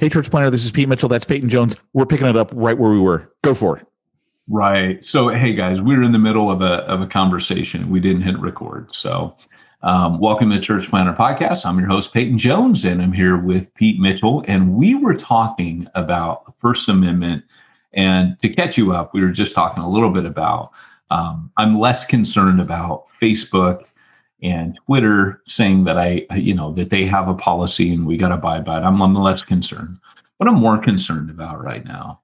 Hey, Church Planner, this is Pete Mitchell. That's Peyton Jones. We're picking it up right where we were. Go for it. Right. So, hey guys, we are in the middle of a of a conversation. We didn't hit record. So, um, welcome to the Church Planter Podcast. I'm your host Peyton Jones, and I'm here with Pete Mitchell. And we were talking about the First Amendment. And to catch you up, we were just talking a little bit about. Um, I'm less concerned about Facebook and Twitter saying that I, you know, that they have a policy and we got to abide by it. I'm, I'm less concerned. What I'm more concerned about right now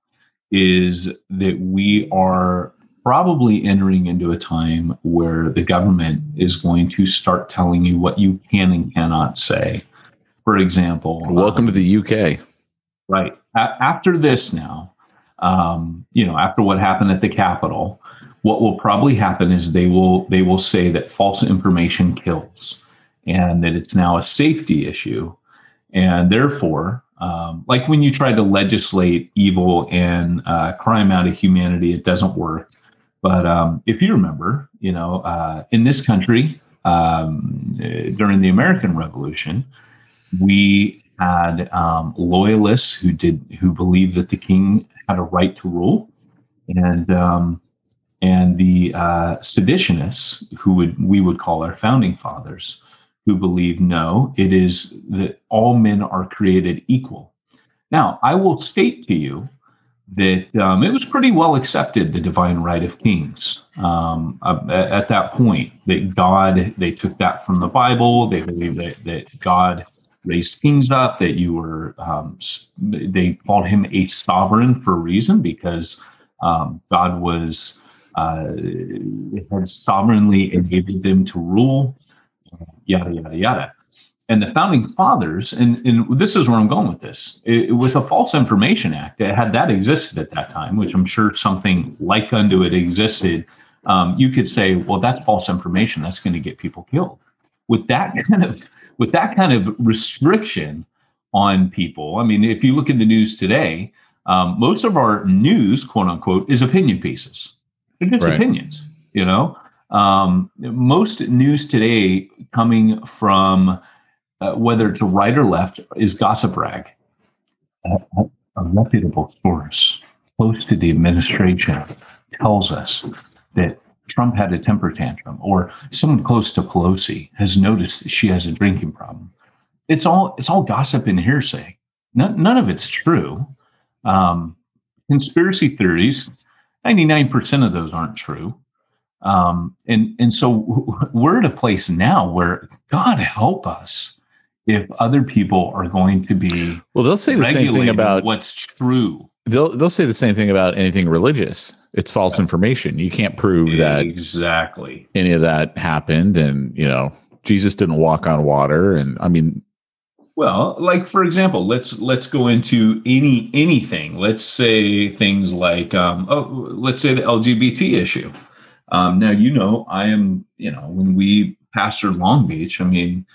is that we are probably entering into a time where the government is going to start telling you what you can and cannot say. For example, welcome um, to the UK. Right. A- after this now, um, you know, after what happened at the Capitol, what will probably happen is they will they will say that false information kills and that it's now a safety issue. And therefore um, like when you try to legislate evil and uh, crime out of humanity it doesn't work. But um, if you remember you know uh, in this country um, during the american revolution we had um, loyalists who did who believed that the king had a right to rule. And um, and the uh, seditionists, who would we would call our founding fathers, who believe no, it is that all men are created equal. Now, I will state to you that um, it was pretty well accepted the divine right of kings um, at, at, that point. That God, they took that from the Bible. They believed that that God raised kings up. That you were, um, they called him a sovereign for a reason because um, God was uh, it had sovereignly enabled them to rule, yada, yada, yada. And the founding fathers, and, and this is where I'm going with this, it, it was a False Information Act. Had that existed at that time, which I'm sure something like unto it existed, um, you could say, well, that's false information. That's going to get people killed. With that kind of with that kind of restriction on people, I mean, if you look in the news today, um, most of our news, quote unquote, is opinion pieces. They're just right. opinions, you know. Um, most news today coming from uh, whether it's right or left is gossip rag. A, a reputable source close to the administration tells us that Trump had a temper tantrum, or someone close to Pelosi has noticed that she has a drinking problem. It's all it's all gossip and hearsay. None, none of it's true. Um, conspiracy theories 99% of those aren't true. Um, and, and so we're at a place now where God help us if other people are going to be well they'll say the same thing about what's true they'll they'll say the same thing about anything religious It's false information. You can't prove that exactly any of that happened, and you know Jesus didn't walk on water. And I mean, well, like for example, let's let's go into any anything. Let's say things like um, oh, let's say the LGBT issue. Um, now you know I am you know when we pastored Long Beach, I mean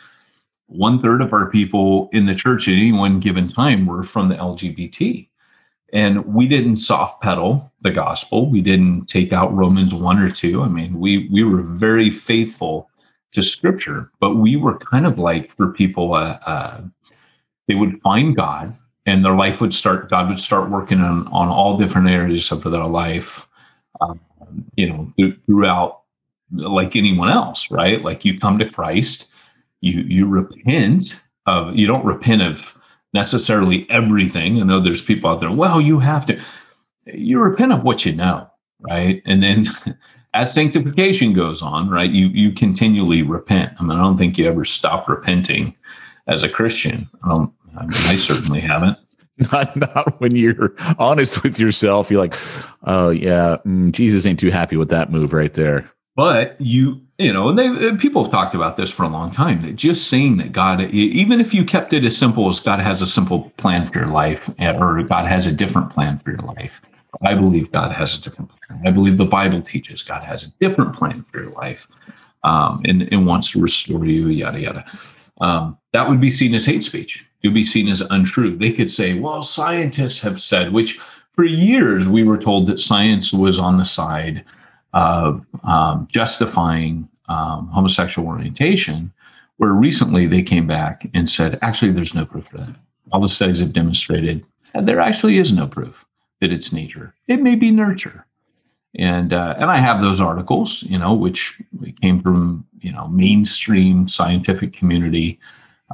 one third of our people in the church at any one given time were from the LGBT. And we didn't soft pedal the gospel. We didn't take out Romans one or two. I mean, we we were very faithful to Scripture, but we were kind of like for people, uh, uh, they would find God, and their life would start. God would start working on on all different areas of their life, um, you know, th- throughout, like anyone else, right? Like you come to Christ, you you repent of you don't repent of necessarily everything. I know there's people out there, well, you have to. You repent of what you know, right? And then as sanctification goes on, right, you you continually repent. I mean, I don't think you ever stop repenting as a Christian. I don't. I, mean, I certainly haven't. Not not when you're honest with yourself. You're like, oh yeah, mm, Jesus ain't too happy with that move right there. But you you know, and they people have talked about this for a long time. That just saying that God, even if you kept it as simple as God has a simple plan for your life, or God has a different plan for your life, I believe God has a different plan. I believe the Bible teaches God has a different plan for your life, um, and, and wants to restore you. Yada yada. Um, that would be seen as hate speech. It would be seen as untrue. They could say, "Well, scientists have said," which for years we were told that science was on the side of um, justifying um, homosexual orientation, where recently they came back and said, actually, there's no proof for that. All the studies have demonstrated there actually is no proof that it's nature. It may be nurture. And uh, and I have those articles, you know, which came from you know mainstream scientific community,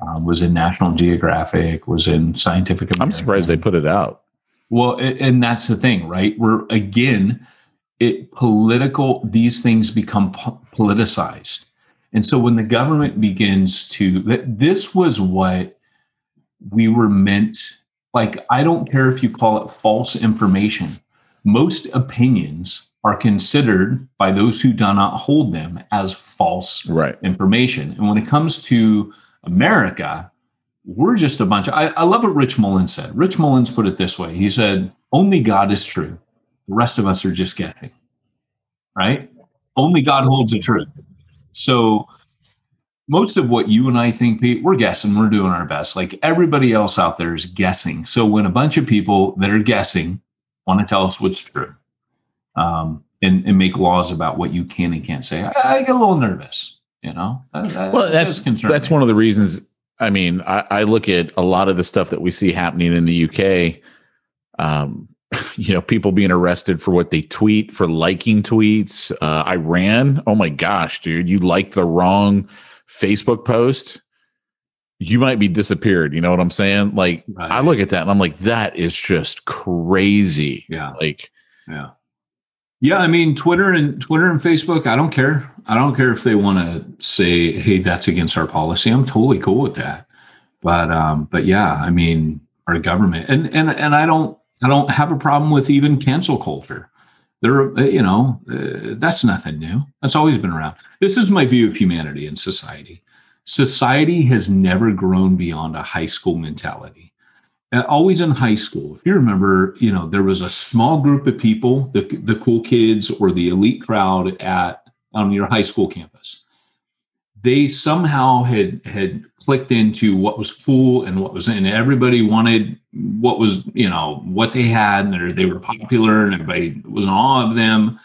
um, was in National Geographic, was in Scientific. American. I'm surprised they put it out. Well, and that's the thing, right? We're again it political these things become po- politicized and so when the government begins to this was what we were meant like i don't care if you call it false information most opinions are considered by those who do not hold them as false right. information and when it comes to america we're just a bunch of, I, I love what rich mullins said rich mullins put it this way he said only god is true the rest of us are just guessing, right? Only God holds the truth. So most of what you and I think, Pete, we're guessing, we're doing our best. Like everybody else out there is guessing. So when a bunch of people that are guessing want to tell us what's true um, and, and make laws about what you can and can't say, I, I get a little nervous, you know? That, well, that's, that's one of the reasons. I mean, I, I, look at a lot of the stuff that we see happening in the UK. Um, you know, people being arrested for what they tweet, for liking tweets. Uh, Iran, oh my gosh, dude, you liked the wrong Facebook post, you might be disappeared. You know what I'm saying? Like, right. I look at that and I'm like, that is just crazy. Yeah. Like, yeah. Yeah, I mean Twitter and Twitter and Facebook, I don't care. I don't care if they want to say, "Hey, that's against our policy." I'm totally cool with that. But um but yeah, I mean, our government and and and I don't I don't have a problem with even cancel culture. There, you know, uh, that's nothing new. That's always been around. This is my view of humanity and society. Society has never grown beyond a high school mentality. Uh, always in high school, if you remember, you know, there was a small group of people, the the cool kids or the elite crowd at on your high school campus they somehow had had clicked into what was cool and what was in. Everybody wanted what was you know what they had, and they were popular, and everybody was in awe of them.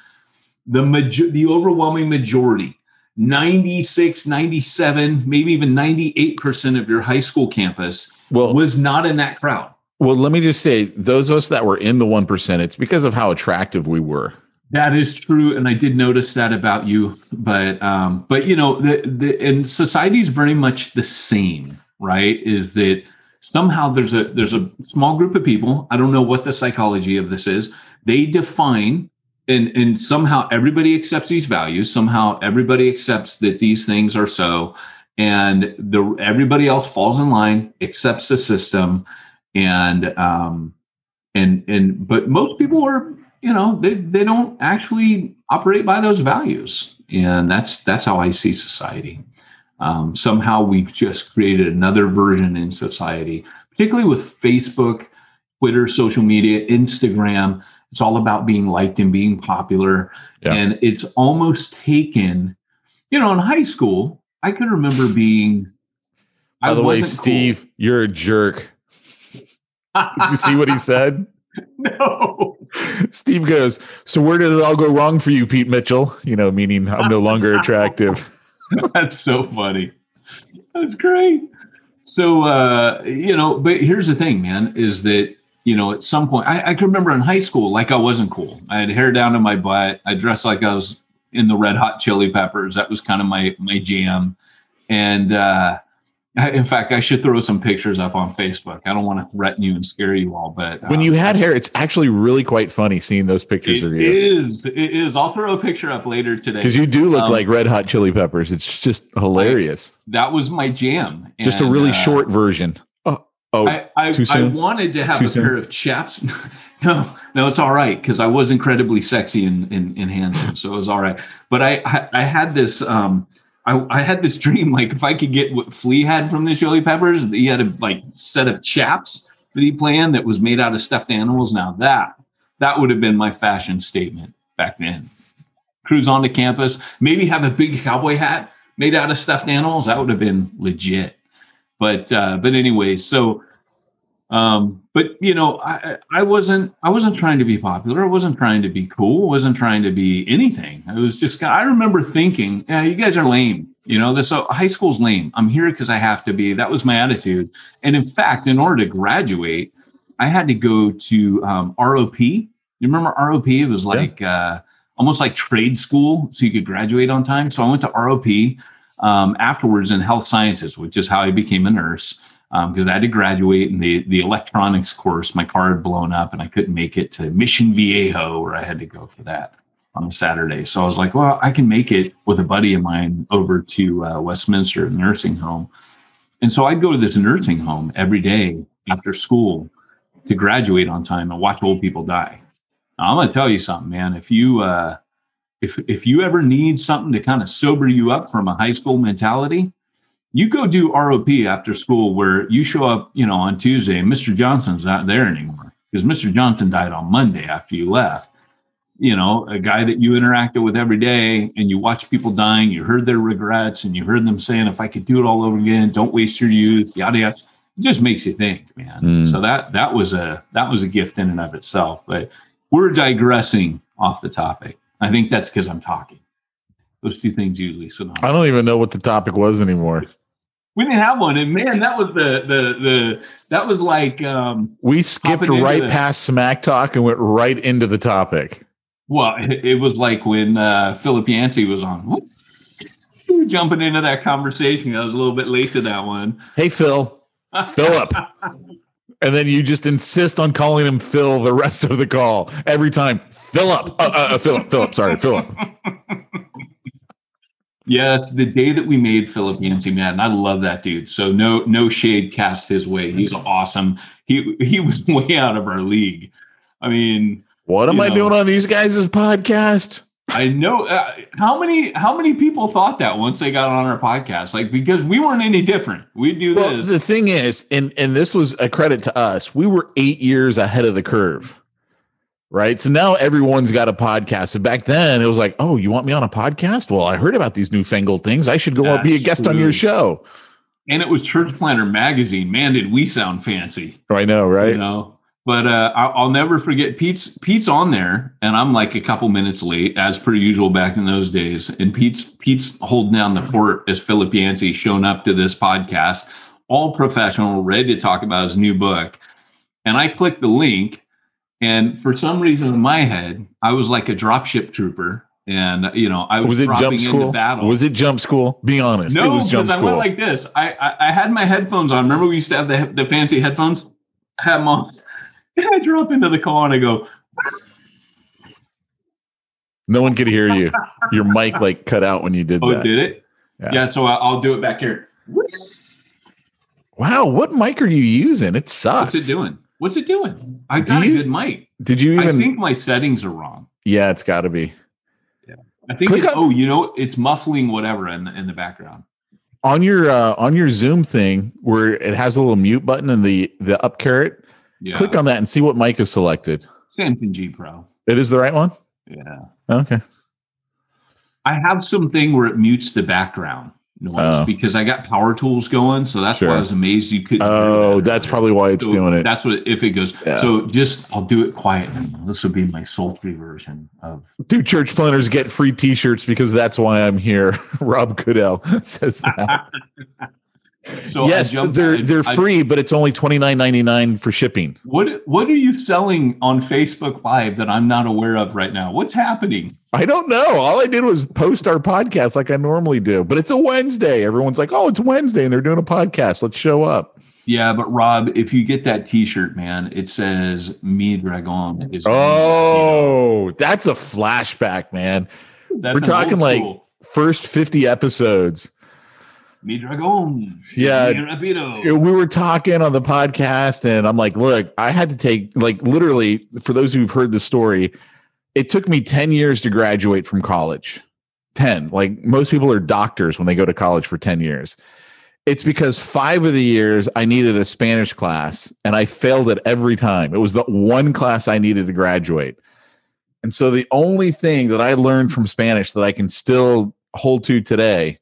The major, the overwhelming majority, 96, 97, maybe even 98% of your high school campus well, was not in that crowd. Well, let me just say, those of us that were in the 1%, it's because of how attractive we were. That is true, and I did notice that about you. But um, but you know, the, the and society is very much the same, right? Is that somehow there's a there's a small group of people. I don't know what the psychology of this is. They define and and somehow everybody accepts these values. Somehow everybody accepts that these things are so, and the everybody else falls in line, accepts the system, and um, and and but most people are you know they they don't actually operate by those values, and that's that's how I see society. Um, somehow we've just created another version in society, particularly with Facebook, Twitter, social media, Instagram. It's all about being liked and being popular. Yeah. And it's almost taken, you know, in high school, I can remember being. By I the way, Steve, cool. you're a jerk. You see what he said? No. Steve goes, So where did it all go wrong for you, Pete Mitchell? You know, meaning I'm no longer attractive. That's so funny. That's great. So uh, you know, but here's the thing, man, is that you know, at some point, I, I can remember in high school, like I wasn't cool. I had hair down to my butt. I dressed like I was in the Red Hot Chili Peppers. That was kind of my my jam. And uh, in fact, I should throw some pictures up on Facebook. I don't want to threaten you and scare you all, but um, when you had hair, it's actually really quite funny seeing those pictures of you. It is. It is. I'll throw a picture up later today because you do look um, like Red Hot Chili Peppers. It's just hilarious. I, that was my jam. Just a really uh, short version. Oh, oh I, I, too soon? I wanted to have too a soon? pair of chaps. no, no, it's all right because I was incredibly sexy and, and, and handsome, so it was all right. But I, I, I had this. Um, I, I had this dream like if I could get what Flea had from the Chili Peppers, he had a like set of chaps that he planned that was made out of stuffed animals. Now that that would have been my fashion statement back then. Cruise onto campus, maybe have a big cowboy hat made out of stuffed animals. That would have been legit. But uh, but anyways, so um, but you know, I, I wasn't I wasn't trying to be popular. I wasn't trying to be cool. I wasn't trying to be anything. I was just I remember thinking, yeah, you guys are lame. You know, this uh, high school's lame. I'm here because I have to be. That was my attitude. And in fact, in order to graduate, I had to go to um, ROP. You remember ROP? It was like yeah. uh, almost like trade school, so you could graduate on time. So I went to ROP um, afterwards in health sciences, which is how I became a nurse because um, I had to graduate in the the electronics course. My car had blown up, and I couldn't make it to Mission Viejo, where I had to go for that on a Saturday. So I was like, well, I can make it with a buddy of mine over to uh, Westminster nursing home. And so I'd go to this nursing home every day after school to graduate on time and watch old people die. Now, I'm going to tell you something, man. If you uh, if if you ever need something to kind of sober you up from a high school mentality, you go do ROP after school where you show up, you know, on Tuesday and Mr. Johnson's not there anymore because Mr. Johnson died on Monday after you left. You know, a guy that you interacted with every day and you watch people dying, you heard their regrets and you heard them saying, if I could do it all over again, don't waste your youth, yada yada. It just makes you think, man. Mm. So that that was a that was a gift in and of itself. But we're digressing off the topic. I think that's because I'm talking. Those two things usually. So I don't even know what the topic was anymore. We didn't have one, and man, that was the the the that was like um, we skipped right the, past smack talk and went right into the topic. Well, it, it was like when uh, Philip Yancey was on. Jumping into that conversation, I was a little bit late to that one. Hey, Phil, Philip, and then you just insist on calling him Phil the rest of the call every time. Philip, uh, uh, Philip, Philip, sorry, Philip. Yes, the day that we made Philip Yancey, man, I love that dude. So no no shade cast his way. He's awesome. He he was way out of our league. I mean, what am I doing on these guys' podcast? I know uh, how many how many people thought that once they got on our podcast, like because we weren't any different. We do well, this. The thing is, and and this was a credit to us. We were eight years ahead of the curve right? So now everyone's got a podcast. So back then it was like, oh, you want me on a podcast? Well, I heard about these newfangled things. I should go That's be a guest true. on your show. And it was Church Planter magazine. Man, did we sound fancy? I know, right? You know, but uh, I'll, never forget Pete's. Pete's on there, and I'm like a couple minutes late, as per usual back in those days. And Pete's Pete's holding down the fort as Philip Yancey showing up to this podcast, all professional, ready to talk about his new book. And I clicked the link, and for some reason in my head, I was like a dropship trooper. And you know, I was, was it jump school? Was it jump school? Be honest. No, it was jump school. I went like this. I, I, I had my headphones on. Remember we used to have the the fancy headphones? I had them on. And I drop into the car and I go. No one could hear you. Your mic like cut out when you did oh, that. did it? Yeah. yeah so I'll do it back here. Wow, what mic are you using? It sucks. What's it doing? What's it doing? I got you, a good mic. Did you even? I think my settings are wrong. Yeah, it's got to be. Yeah, I think. It, oh, you know, it's muffling whatever in the, in the background. On your uh, on your Zoom thing, where it has a little mute button and the the up caret, yeah. click on that and see what mic is selected. Samson G Pro. It is the right one. Yeah. Okay. I have something where it mutes the background noise oh. because I got power tools going. So that's sure. why I was amazed you couldn't. Oh, that that's probably why it's so doing it. That's what if it goes. Yeah. So just I'll do it quietly. This would be my sultry version of. Do church planners get free T-shirts because that's why I'm here? Rob Goodell says that. So yes, they're they're free, I, but it's only twenty nine ninety nine for shipping. What what are you selling on Facebook Live that I'm not aware of right now? What's happening? I don't know. All I did was post our podcast like I normally do, but it's a Wednesday. Everyone's like, "Oh, it's Wednesday, and they're doing a podcast. Let's show up." Yeah, but Rob, if you get that T-shirt, man, it says "Me Dragon." Is oh, that's a flashback, man. That's We're talking like first fifty episodes Mi Dragon. Yeah. We were talking on the podcast, and I'm like, look, I had to take, like, literally, for those who've heard the story, it took me 10 years to graduate from college. 10. Like, most people are doctors when they go to college for 10 years. It's because five of the years I needed a Spanish class, and I failed it every time. It was the one class I needed to graduate. And so the only thing that I learned from Spanish that I can still hold to today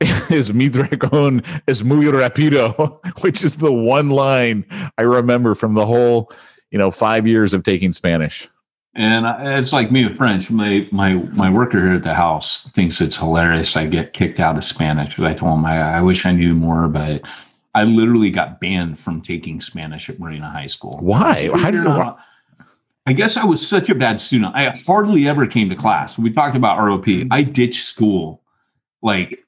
is mi dragón es muy rápido, which is the one line I remember from the whole, you know, five years of taking Spanish. And it's like me with French. My my my worker here at the house thinks it's hilarious. I get kicked out of Spanish because I told him I, I wish I knew more, but I literally got banned from taking Spanish at Marina High School. Why? How did you? Know? I guess I was such a bad student. I hardly ever came to class. We talked about ROP. Mm. I ditched school like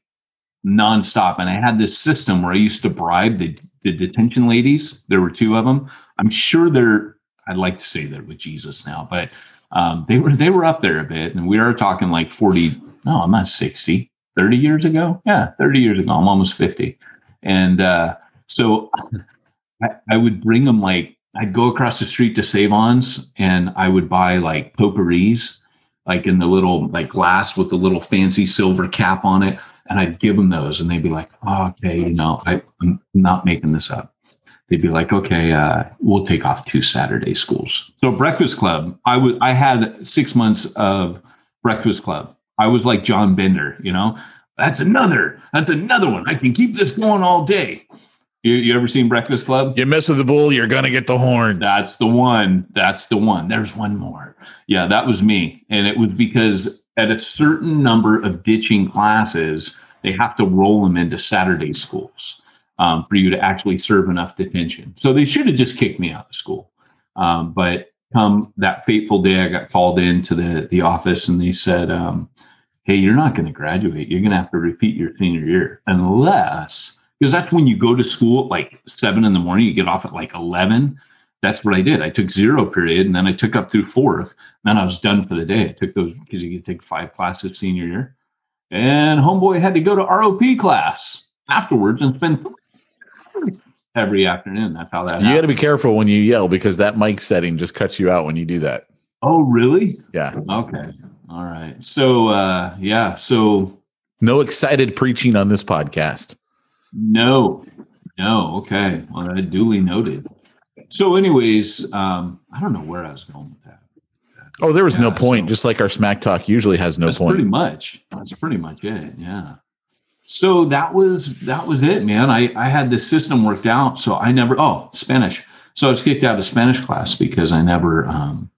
nonstop. And I had this system where I used to bribe the, the detention ladies. There were two of them. I'm sure they're, I'd like to say they're with Jesus now, but um, they were they were up there a bit. And we are talking like 40, no, I'm not 60, 30 years ago. Yeah, 30 years ago. I'm almost 50. And uh, so I, I would bring them like, I'd go across the street to Sav-Ons and I would buy like potpourris, like in the little like glass with the little fancy silver cap on it and I'd give them those, and they'd be like, oh, "Okay, you know, I, am not making this up." They'd be like, "Okay, uh, we'll take off two Saturday schools." So Breakfast Club, I would, I had six months of Breakfast Club. I was like John Bender, you know. That's another. That's another one. I can keep this going all day. You, you ever seen Breakfast Club? You mess with the bull, you're gonna get the horns. That's the one. That's the one. There's one more. Yeah, that was me, and it was because at a certain number of ditching classes, they have to roll them into Saturday schools um, for you to actually serve enough detention. So they should have just kicked me out of school. Um, but come that fateful day, I got called into the the office and they said, um, "Hey, you're not going to graduate. You're going to have to repeat your senior year unless." Because that's when you go to school at like seven in the morning, you get off at like 11 that's what I did. I took zero period and then I took up through fourth. Then I was done for the day. I took those because you could take five classes senior year. And homeboy had to go to ROP class afterwards and spend every afternoon. That's how that. You got to be careful when you yell because that mic setting just cuts you out when you do that. Oh, really? Yeah. Okay. All right. So, uh, yeah. So, no excited preaching on this podcast. No. No. Okay. Well, duly noted. So, anyways, um, I don't know where I was going with that. Oh, there was yeah, no point. So, just like our smack talk usually has no point. Pretty much. That's pretty much it. Yeah. So that was that was it, man. I I had this system worked out. So I never. Oh, Spanish. So I was kicked out of Spanish class because I never um,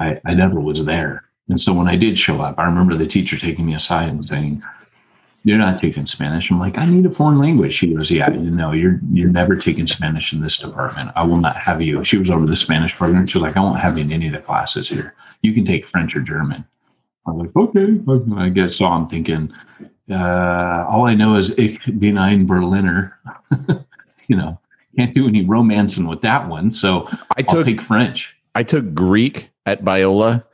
I I never was there. And so when I did show up, I remember the teacher taking me aside and saying, you're not taking Spanish. I'm like, I need a foreign language. She goes, Yeah, no, you're you're never taking Spanish in this department. I will not have you. She was over the Spanish program. She was like, I won't have you in any of the classes here. You can take French or German. I'm like, okay, I guess so. I'm thinking, uh, all I know is ich bin ein Berliner. you know, can't do any romancing with that one. So I took, I'll take French. I took Greek at Biola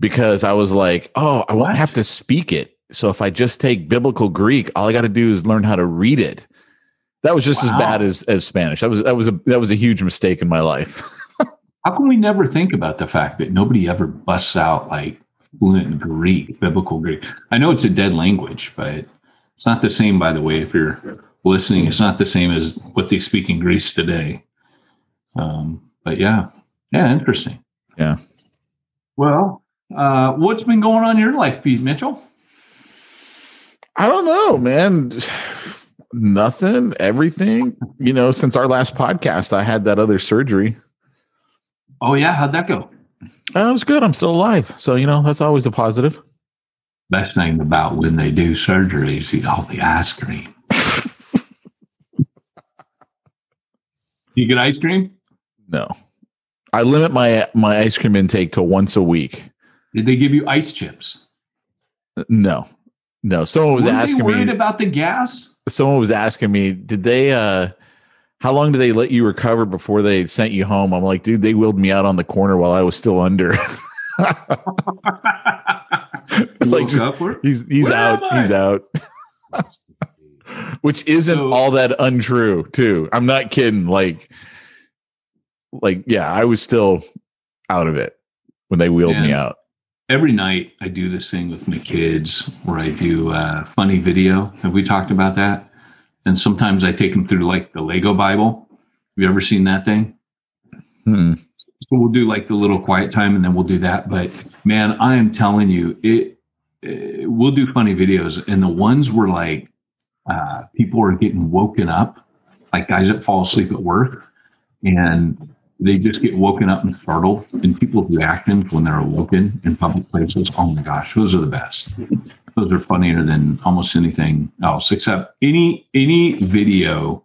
because I was like, oh, I won't have to speak it so if I just take biblical Greek, all I got to do is learn how to read it. That was just wow. as bad as as Spanish. That was that was a that was a huge mistake in my life. How can we never think about the fact that nobody ever busts out like fluent Greek, biblical Greek? I know it's a dead language, but it's not the same. By the way, if you're listening, it's not the same as what they speak in Greece today. Um, but yeah, yeah, interesting. Yeah. Well, uh, what's been going on in your life, Pete Mitchell? I don't know, man. Nothing, everything. You know, since our last podcast, I had that other surgery. Oh yeah, how'd that go? Uh, it was good. I'm still alive, so you know that's always a positive. Best thing about when they do surgeries, you all the ice cream. you get ice cream? No, I limit my my ice cream intake to once a week. Did they give you ice chips? No, no. Someone was Weren't asking worried me about the gas. Someone was asking me, did they? uh How long did they let you recover before they sent you home? I'm like, dude, they wheeled me out on the corner while I was still under. like just, he's he's Where out. He's out. Which isn't so, all that untrue, too. I'm not kidding. Like, like, yeah, I was still out of it when they wheeled man, me out. Every night I do this thing with my kids where I do a funny video. Have we talked about that? And sometimes I take them through like the Lego Bible. Have you ever seen that thing? Hmm. So we'll do like the little quiet time and then we'll do that. But man, I am telling you, it, it we'll do funny videos. And the ones where like uh, people are getting woken up, like guys that fall asleep at work, and they just get woken up and startled, and people reacting when they're awoken in public places. Oh my gosh, those are the best. Those are funnier than almost anything else, except any any video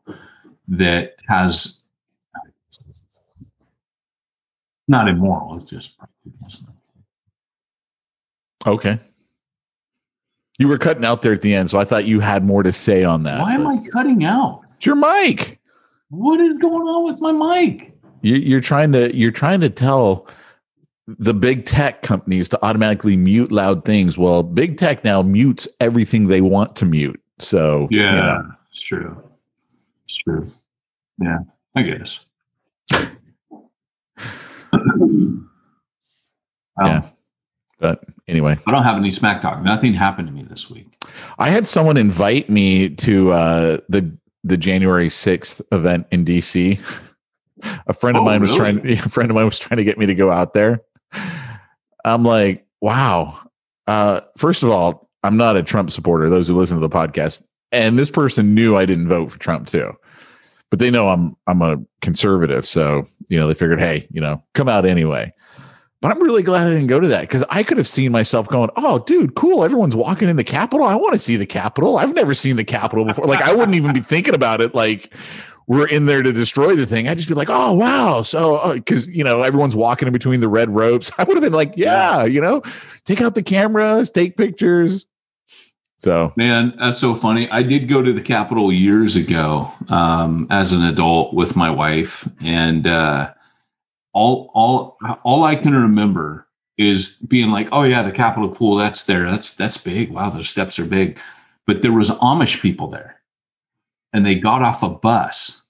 that has not immoral. It's just okay. You were cutting out there at the end, so I thought you had more to say on that. Why am I cutting out? It's your mic. What is going on with my mic? You, are trying to you're trying to tell the big tech companies to automatically mute loud things. Well, big tech now mutes everything they want to mute. So yeah, you know. it's true. It's true. Yeah, I guess. yeah. But anyway, I don't have any smack talk. Nothing happened to me this week. I had someone invite me to uh, the the January sixth event in DC. a friend of oh, mine was trying. A friend of mine was trying to get me to go out there. I'm like, wow. Uh, first of all, I'm not a Trump supporter. Those who listen to the podcast, and this person knew I didn't vote for Trump too, but they know I'm I'm a conservative. So you know they figured, hey, you know, come out anyway. But I'm really glad I didn't go to that because I could have seen myself going, "Oh, dude, cool! Everyone's walking in the Capitol. I want to see the Capitol. I've never seen the Capitol before. Like, I wouldn't even be thinking about it. Like, we're in there to destroy the thing. I'd just be like, "Oh, wow!" So, because uh, you know, everyone's walking in between the red ropes. I would have been like, "Yeah, you know, take out the cameras, take pictures." So, man, that's so funny. I did go to the Capitol years ago um, as an adult with my wife, and. uh all all all I can remember is being like, oh yeah, the Capitol cool, that's there. That's that's big. Wow, those steps are big. But there was Amish people there. And they got off a bus.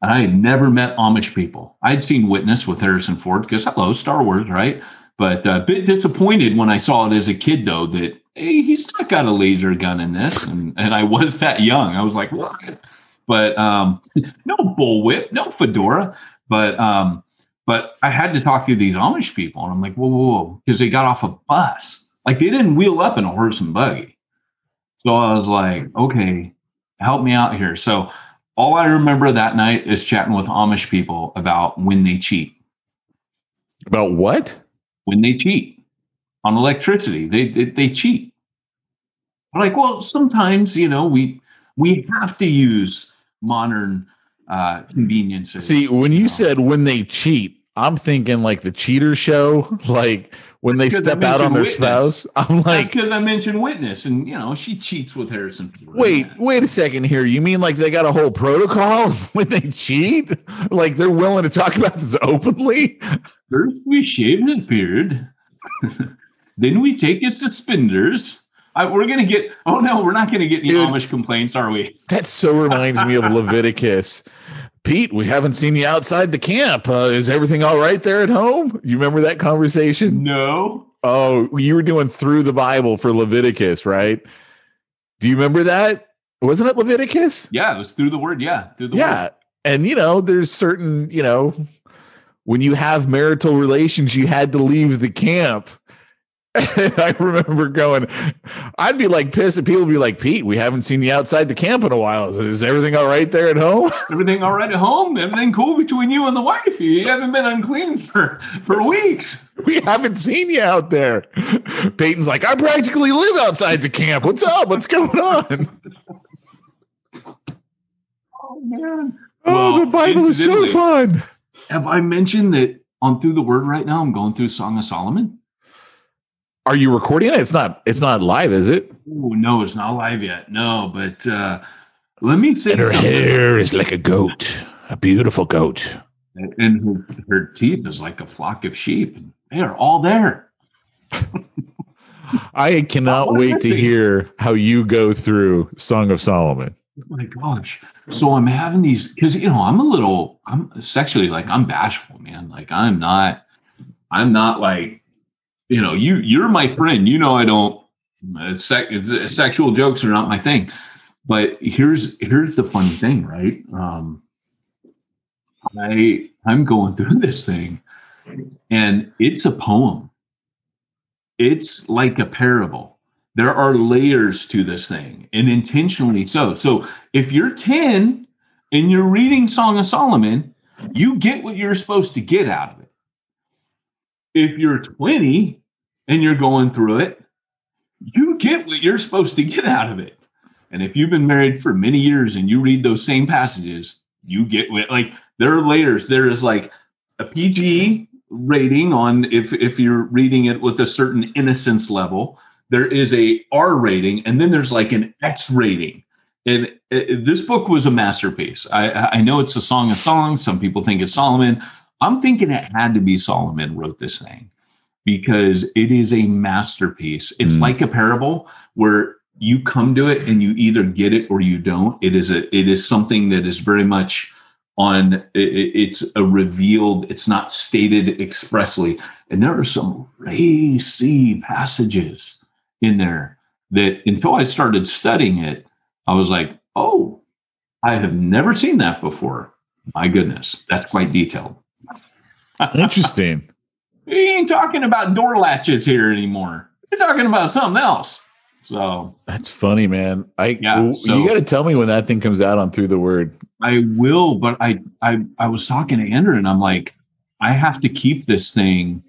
And I had never met Amish people. I'd seen Witness with Harrison Ford because hello, Star Wars, right? But uh, a bit disappointed when I saw it as a kid, though, that hey, he's not got a laser gun in this. And and I was that young. I was like, what? But um, no bullwhip, no fedora. But um, but I had to talk to these Amish people, and I'm like, whoa, whoa, whoa, because they got off a bus. Like they didn't wheel up in a horse and buggy. So I was like, okay, help me out here. So all I remember that night is chatting with Amish people about when they cheat. About what? When they cheat on electricity, they they, they cheat. I'm like, well, sometimes you know we we have to use modern uh, conveniences. See, when you, you know. said when they cheat, I'm thinking like the cheater show, like when they step out on their witness. spouse. I'm like, because I mentioned witness, and you know she cheats with Harrison. Wait, wait a second here. You mean like they got a whole protocol when they cheat? Like they're willing to talk about this openly? First, we shave his beard. then we take his suspenders. I, we're gonna get. Oh no, we're not gonna get any Dude, Amish complaints, are we? That so reminds me of Leviticus. Pete, we haven't seen you outside the camp. Uh, is everything all right there at home? You remember that conversation? No. Oh, you were doing through the Bible for Leviticus, right? Do you remember that? Wasn't it Leviticus? Yeah, it was through the word. Yeah, through the yeah. Word. And you know, there's certain, you know, when you have marital relations, you had to leave the camp. I remember going, I'd be like pissed and people would be like, Pete, we haven't seen you outside the camp in a while. Is, is everything all right there at home? Everything all right at home? Everything cool between you and the wife? You haven't been unclean for, for weeks. We haven't seen you out there. Peyton's like, I practically live outside the camp. What's up? What's going on? Oh, man. Oh, well, the Bible is so fun. Have I mentioned that on Through the Word right now, I'm going through Song of Solomon? Are you recording it? It's not. It's not live, is it? Oh no, it's not live yet. No, but uh, let me say. And her something. hair is like a goat, a beautiful goat, and her, her teeth is like a flock of sheep. They are all there. I cannot wait to hear how you go through Song of Solomon. Oh my gosh. So I'm having these because you know I'm a little I'm sexually like I'm bashful, man. Like I'm not I'm not like you know, you you're my friend. You know, I don't uh, sec- sexual jokes are not my thing. But here's here's the funny thing, right? Um, I I'm going through this thing, and it's a poem. It's like a parable. There are layers to this thing, and intentionally so. So if you're 10 and you're reading Song of Solomon, you get what you're supposed to get out of it. If you're 20 and you're going through it, you get what you're supposed to get out of it. And if you've been married for many years and you read those same passages, you get what like there are layers. There is like a PG rating on if if you're reading it with a certain innocence level. There is a R rating, and then there's like an X rating. And it, this book was a masterpiece. I, I know it's a song of songs. Some people think it's Solomon. I'm thinking it had to be Solomon wrote this thing because it is a masterpiece. It's mm. like a parable where you come to it and you either get it or you don't. It is a it is something that is very much on it, it's a revealed it's not stated expressly and there are some racy passages in there that until i started studying it i was like oh i have never seen that before my goodness that's quite detailed interesting we ain't talking about door latches here anymore. We're talking about something else. So that's funny, man. I yeah, so, you got to tell me when that thing comes out on Through the Word. I will, but I I I was talking to Andrew and I'm like, I have to keep this thing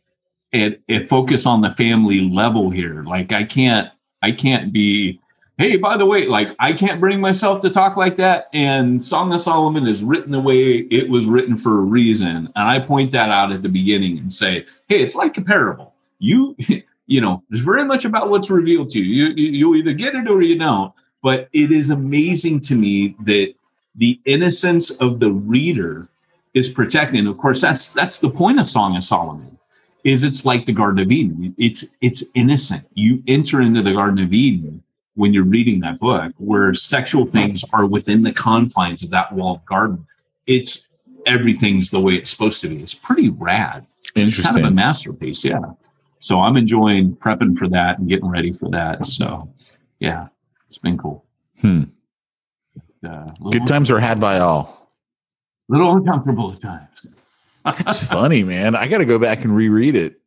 and, and focus on the family level here. Like I can't I can't be hey, by the way, like I can't bring myself to talk like that. And Song of Solomon is written the way it was written for a reason. And I point that out at the beginning and say, hey, it's like a parable. You, you know, it's very much about what's revealed to you. You, you either get it or you don't. But it is amazing to me that the innocence of the reader is protected. And of course, that's that's the point of Song of Solomon. Is it's like the Garden of Eden. It's it's innocent. You enter into the Garden of Eden when you're reading that book where sexual things are within the confines of that walled garden. It's everything's the way it's supposed to be. It's pretty rad. Interesting. It's kind of a masterpiece. Yeah. So I'm enjoying prepping for that and getting ready for that. So yeah, it's been cool. Hmm. Uh, Good times are had by all. A little uncomfortable at times. It's funny, man. I got to go back and reread it.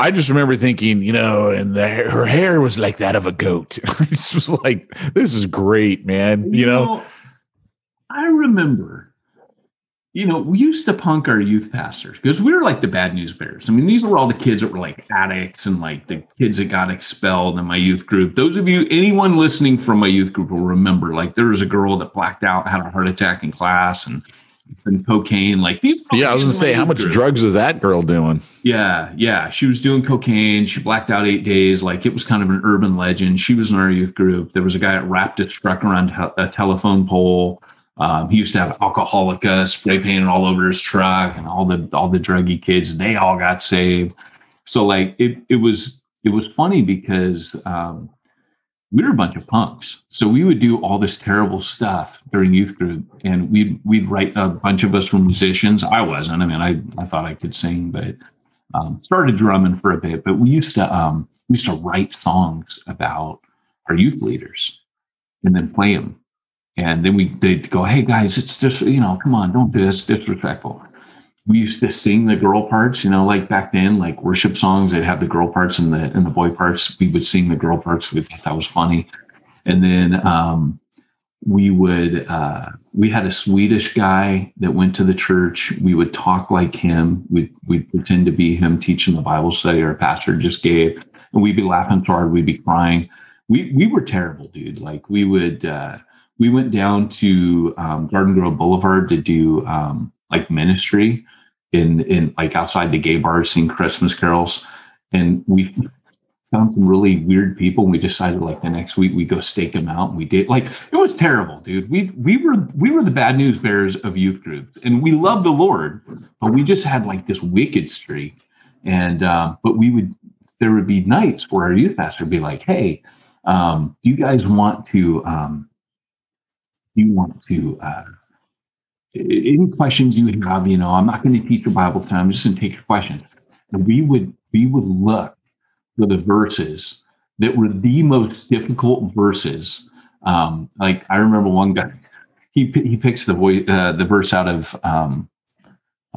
I just remember thinking, you know, and the, her hair was like that of a goat. this was like, this is great, man. You, you know, know, I remember, you know, we used to punk our youth pastors because we were like the bad news bears. I mean, these were all the kids that were like addicts and like the kids that got expelled in my youth group. Those of you, anyone listening from my youth group will remember, like, there was a girl that blacked out, had a heart attack in class, and and cocaine. Like these. Yeah, I was gonna say, how much drugs was that girl doing? Yeah, yeah, she was doing cocaine. She blacked out eight days. Like it was kind of an urban legend. She was in our youth group. There was a guy that wrapped a truck around a telephone pole. Um, he used to have Alcoholica spray painted all over his truck, and all the all the druggy kids. They all got saved. So like it it was it was funny because um, we were a bunch of punks. So we would do all this terrible stuff during youth group, and we'd we'd write. A bunch of us were musicians. I wasn't. I mean, I I thought I could sing, but um, started drumming for a bit. But we used to um, we used to write songs about our youth leaders, and then play them. And then we they'd go, "Hey guys, it's just you know, come on, don't do this, disrespectful." We used to sing the girl parts, you know, like back then, like worship songs, they'd have the girl parts and the and the boy parts. We would sing the girl parts. We thought that was funny. And then um, we would uh, we had a Swedish guy that went to the church. We would talk like him. We'd we'd pretend to be him teaching the Bible study our pastor just gave. And we'd be laughing so hard, we'd be crying. We we were terrible, dude. Like we would uh, we went down to um, Garden Grove Boulevard to do um, like ministry in in like outside the gay bars sing Christmas carols. And we found some really weird people. And we decided like the next week we go stake them out. And we did like it was terrible, dude. We we were we were the bad news bearers of youth groups, and we love the Lord, but we just had like this wicked streak. And um, but we would there would be nights where our youth pastor would be like, "Hey, um, do you guys want to um, you want to uh, any questions you have, you know, I'm not going to teach your Bible tonight. I'm just going to take your questions. And we would we would look for the verses that were the most difficult verses. Um, like I remember one guy, he he picks the voice uh, the verse out of um,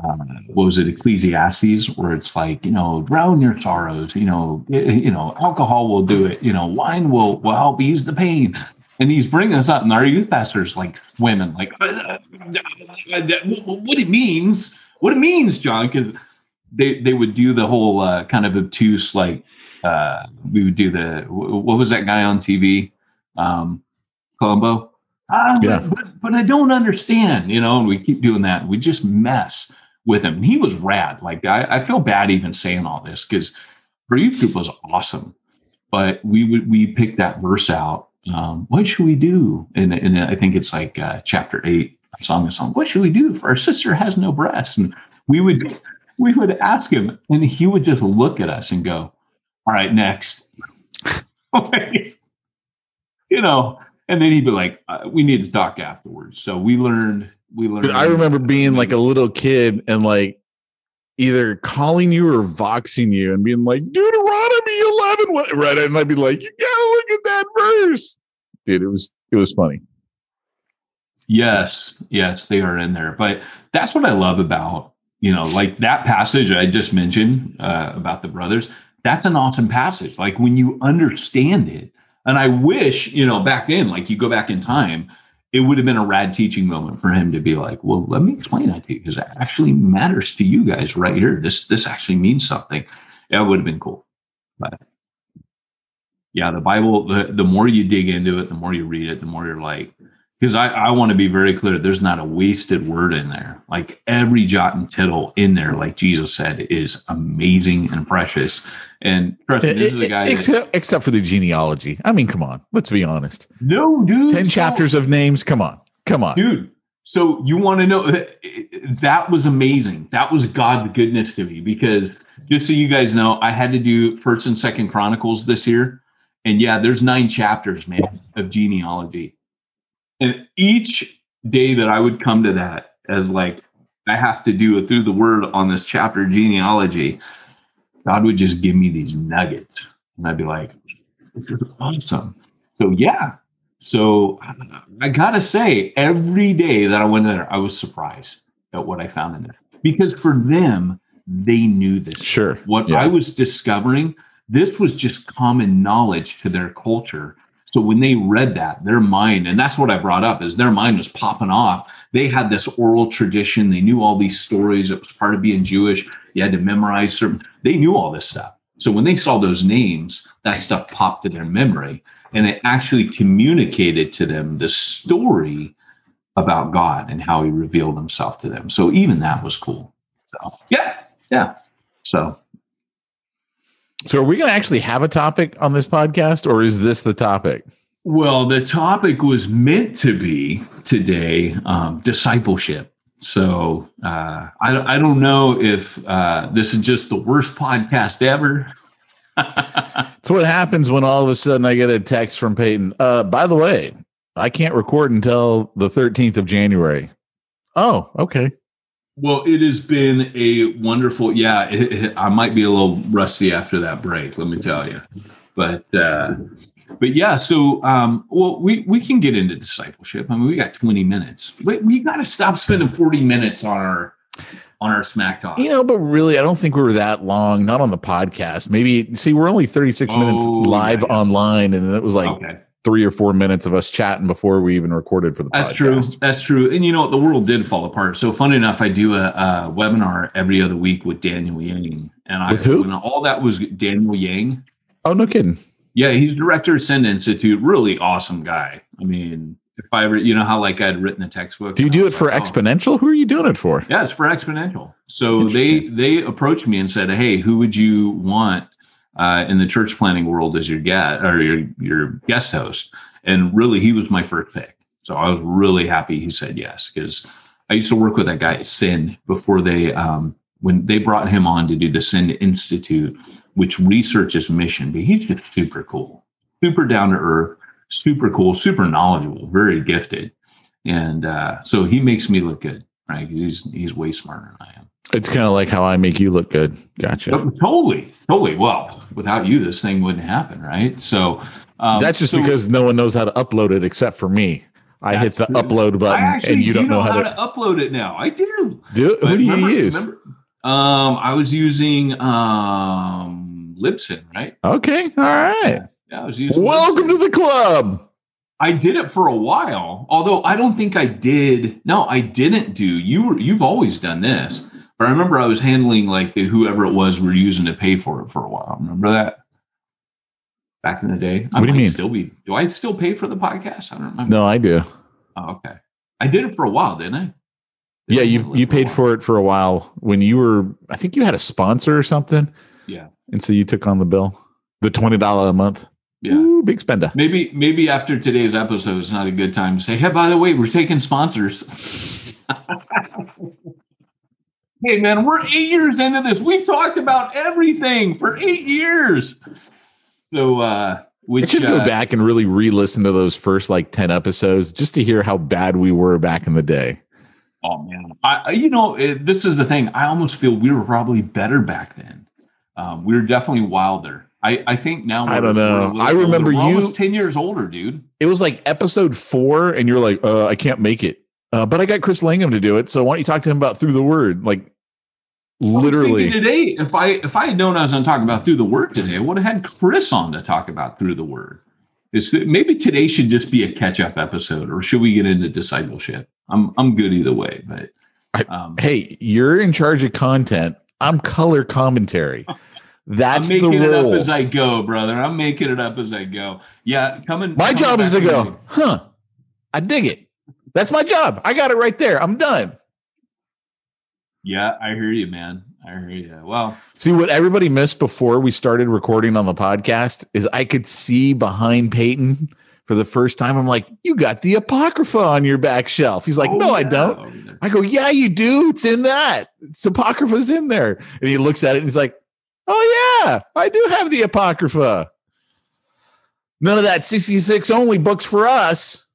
uh, what was it Ecclesiastes, where it's like you know drown your sorrows. You know, you know, alcohol will do it. You know, wine will will help ease the pain and he's bringing us up, and our youth pastors like swimming, like what it means, what it means, John, because they they would do the whole uh, kind of obtuse, like uh, we would do the what was that guy on TV, um, Columbo. Ah, yeah. but, but, but I don't understand, you know, and we keep doing that. We just mess with him. And he was rad. Like I, I feel bad even saying all this because our youth group was awesome. But we would we picked that verse out um, what should we do? And, and I think it's like uh, chapter eight, song of song. What should we do for our sister has no breasts? And we would we would ask him, and he would just look at us and go, "All right, next." you know, and then he'd be like, uh, "We need to talk afterwards." So we learned. We learned. I remember being like a little kid and like either calling you or voxing you and being like Deuteronomy 11 what? right? And I'd be like you gotta look at that verse. Dude it was it was funny. Yes yes they are in there. But that's what I love about you know like that passage I just mentioned uh, about the brothers that's an awesome passage. Like when you understand it and I wish you know back then like you go back in time it would have been a rad teaching moment for him to be like, well, let me explain that to you because it actually matters to you guys right here. This this actually means something. That would have been cool. But yeah, the Bible, the, the more you dig into it, the more you read it, the more you're like, because I, I want to be very clear there's not a wasted word in there. Like every jot and tittle in there like jesus said is amazing and precious. And trust me eh, this is a eh, guy except, that, except for the genealogy. I mean come on let's be honest. No dude 10 so, chapters of names come on come on. Dude so you want to know eh, that was amazing. That was god's goodness to me because just so you guys know i had to do first and second chronicles this year. And yeah there's nine chapters man of genealogy and each day that I would come to that as like, I have to do it through the word on this chapter genealogy, God would just give me these nuggets. And I'd be like, this is awesome. So, yeah. So I gotta say, every day that I went there, I was surprised at what I found in there because for them, they knew this. Sure. What yeah. I was discovering, this was just common knowledge to their culture so when they read that, their mind, and that's what I brought up, is their mind was popping off. They had this oral tradition. They knew all these stories. It was part of being Jewish. You had to memorize certain. They knew all this stuff. So when they saw those names, that stuff popped in their memory, and it actually communicated to them the story about God and how He revealed Himself to them. So even that was cool. So yeah, yeah. So so, are we going to actually have a topic on this podcast, or is this the topic? Well, the topic was meant to be today um, discipleship. So, uh, I, I don't know if uh, this is just the worst podcast ever, It's what happens when all of a sudden I get a text from Peyton. Uh, by the way, I can't record until the 13th of January. Oh, okay. Well, it has been a wonderful. Yeah, it, it, I might be a little rusty after that break. Let me tell you, but uh, but yeah. So, um, well, we we can get into discipleship. I mean, we got twenty minutes. We we got to stop spending forty minutes on our on our smack talk. You know, but really, I don't think we were that long. Not on the podcast. Maybe see, we're only thirty six oh, minutes live yeah, yeah. online, and it was like. Okay three or four minutes of us chatting before we even recorded for the podcast. That's podcast. true. That's true. And you know, the world did fall apart. So fun enough, I do a, a webinar every other week with Daniel Yang. And I with who? all that was Daniel Yang. Oh, no kidding. Yeah, he's director of Send Institute. Really awesome guy. I mean, if I ever, you know how like I'd written the textbook. Do you do it for like, oh. Exponential? Who are you doing it for? Yeah, it's for Exponential. So they they approached me and said, "Hey, who would you want uh, in the church planting world as your guest or your your guest host?" And really, he was my first pick. So I was really happy he said yes because I used to work with that guy at Send before they um, when they brought him on to do the Send Institute, which researches mission. But he's just super cool, super down to earth, super cool, super knowledgeable, very gifted, and uh, so he makes me look good. Right? He's he's way smarter than I am. It's kind of like how I make you look good. Gotcha. Totally, totally. Well, without you, this thing wouldn't happen, right? So um, That's just so, because no one knows how to upload it except for me. I hit the true. upload button, and you don't know, know, how, to, to, upload it now. I do. Do who do remember, you use? Remember, um, I was using um Libsyn, right? Okay, all right. Yeah, yeah I was using. Welcome Libsyn. to the club. I did it for a while, although I don't think I did. No, I didn't do. You were you've always done this, but I remember I was handling like the whoever it was we're using to pay for it for a while. Remember that? back in the day. I what do you mean? Still be? Do I still pay for the podcast? I don't remember. No, I do. Oh, okay. I did it for a while, didn't I? Did yeah, you you paid for it for a while when you were. I think you had a sponsor or something. Yeah. And so you took on the bill, the twenty dollar a month. Yeah, Ooh, big spender. Maybe maybe after today's episode, it's not a good time to say, "Hey, by the way, we're taking sponsors." hey, man, we're eight years into this. We've talked about everything for eight years. So, uh, which, I should go uh, back and really re-listen to those first like ten episodes just to hear how bad we were back in the day. Oh man, I you know it, this is the thing. I almost feel we were probably better back then. Um, we were definitely wilder. I, I think now I don't know. I remember you almost ten years older, dude. It was like episode four, and you're like, uh, I can't make it, uh, but I got Chris Langham to do it. So why don't you talk to him about through the word? Like literally today if i if i had known i was going to talk about through the word today i would have had chris on to talk about through the word is maybe today should just be a catch-up episode or should we get into discipleship i'm i'm good either way but um, hey you're in charge of content i'm color commentary that's I'm making the it up as I go, brother. I'm making it up as I go. Yeah, coming. My job is to go, huh? I dig it. That's my job. I got it right there. I'm done. Yeah, I hear you, man. I hear you. Well, see what everybody missed before we started recording on the podcast is I could see behind Peyton for the first time. I'm like, you got the Apocrypha on your back shelf. He's like, oh, no, yeah. I don't. Oh, I go, yeah, you do. It's in that. It's Apocrypha's in there. And he looks at it and he's like, oh, yeah, I do have the Apocrypha. None of that 66 only books for us.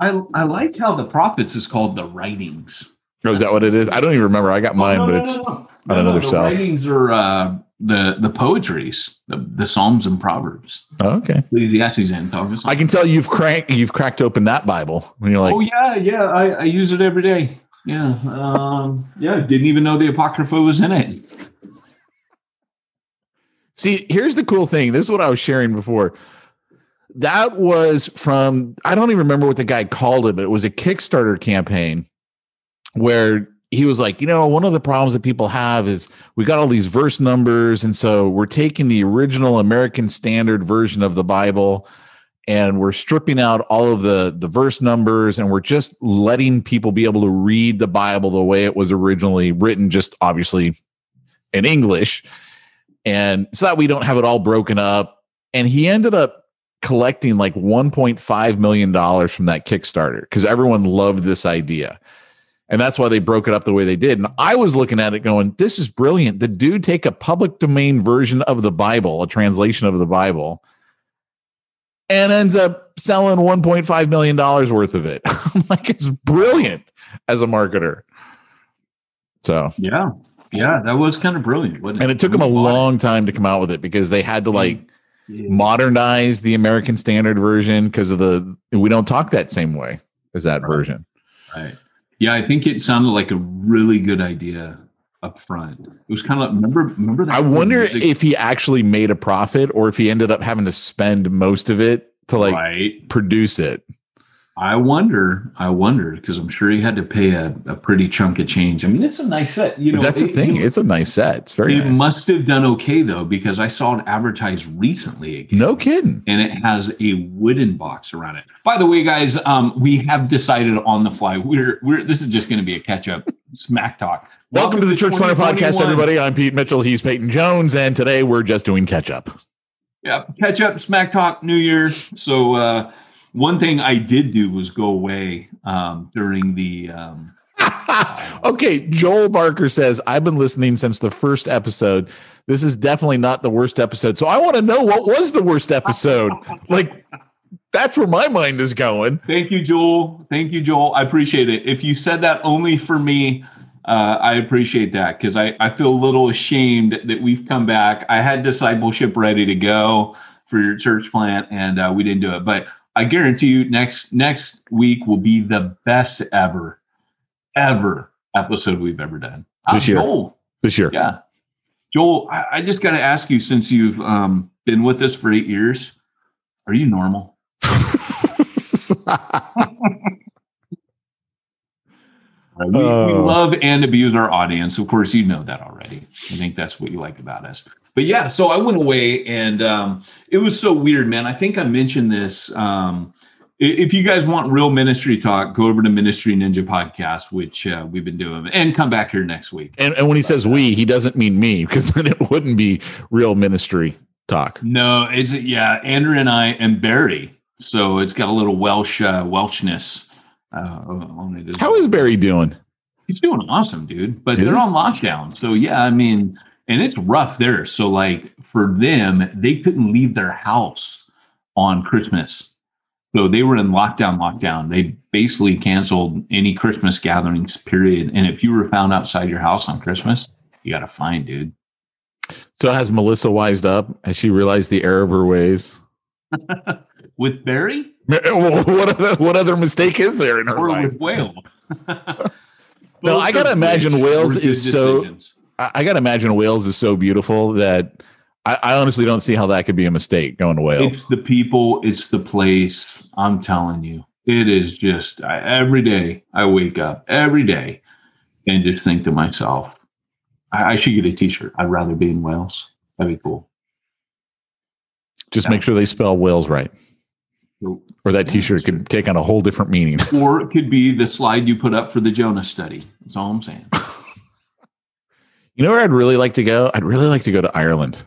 I, I like how the prophets is called the writings. Oh, is that what it is? I don't even remember. I got mine, oh, no, but it's no, no, on another the shelf. Writings are uh, the the poetries, the, the Psalms and Proverbs. Oh, okay. Ecclesiastes and Thomas. I can tell you've cracked you've cracked open that Bible when you're like, oh yeah, yeah, I, I use it every day. Yeah, um, yeah. Didn't even know the apocrypha was in it. See, here's the cool thing. This is what I was sharing before. That was from I don't even remember what the guy called it, but it was a Kickstarter campaign where he was like, you know, one of the problems that people have is we got all these verse numbers. And so we're taking the original American Standard version of the Bible and we're stripping out all of the, the verse numbers and we're just letting people be able to read the Bible the way it was originally written, just obviously in English. And so that we don't have it all broken up. And he ended up collecting like $1.5 million from that Kickstarter because everyone loved this idea. And that's why they broke it up the way they did. And I was looking at it going, this is brilliant. The dude take a public domain version of the Bible, a translation of the Bible, and ends up selling $1.5 million worth of it. I'm like, it's brilliant as a marketer. So yeah, yeah, that was kind of brilliant. It? and it took them a long time to come out with it because they had to like Yeah. modernize the American Standard version because of the we don't talk that same way as that version. Right. Yeah, I think it sounded like a really good idea up front. It was kind of like remember remember that I wonder music- if he actually made a profit or if he ended up having to spend most of it to like right. produce it. I wonder. I wonder because I'm sure he had to pay a, a pretty chunk of change. I mean, it's a nice set. You know, That's the thing. It's a nice set. It's very it nice. must have done okay though because I saw it advertised recently again. no kidding. and it has a wooden box around it. By the way, guys, um, we have decided on the fly. We're we're this is just going to be a catch up smack talk. Welcome to the Church Planter Podcast, everybody. I'm Pete Mitchell. He's Peyton Jones, and today we're just doing catch up. Yeah, catch up, smack talk, New Year. So uh, one thing I did do was go away um, during the. Um, okay, Joel Barker says, I've been listening since the first episode. This is definitely not the worst episode. So I want to know what was the worst episode? like, that's where my mind is going. thank you, Joel. Thank you, Joel. I appreciate it. If you said that only for me, uh, I appreciate that because I, I feel a little ashamed that we've come back. I had discipleship ready to go for your church plant, and uh, we didn't do it. But I guarantee you, next next week will be the best ever, ever episode we've ever done. Uh, This year. Joel, This year. yeah, Joel. I, I just got to ask you, since you've um, been with us for eight years, are you normal? We, we Oh. love and abuse our audience. Of course, you know that already. I think that's what you like about us. But yeah, so I went away and um, it was so weird, man. I think I mentioned this. Um, if you guys want real ministry talk, go over to Ministry Ninja Podcast, which uh, we've been doing, and come back here next week. and, and when he says we, he doesn't mean me because then it wouldn't be real ministry talk. No, it's yeah, Andrew and I and Barry. So it's got a little Welsh uh, Welshness. Uh, it How is Barry doing? He's doing awesome, dude. But Is they're he? on lockdown. So yeah, I mean, and it's rough there. So like for them, they couldn't leave their house on Christmas. So they were in lockdown, lockdown. They basically canceled any Christmas gatherings, period. And if you were found outside your house on Christmas, you got a fine, dude. So has Melissa wised up? Has she realized the error of her ways? With Barry what other, what other mistake is there in her or life? with Whale? No, I gotta imagine Wales Wales is so- I, I got to imagine Wales is so beautiful that I, I honestly don't see how that could be a mistake going to Wales. It's the people, it's the place. I'm telling you, it is just I, every day I wake up every day and just think to myself, I, I should get a T-shirt. I'd rather be in Wales. That'd be cool. Just make sure they spell Wales right, or that T-shirt could take on a whole different meaning. Or it could be the slide you put up for the Jonah study. That's all I'm saying. You know where I'd really like to go? I'd really like to go to Ireland,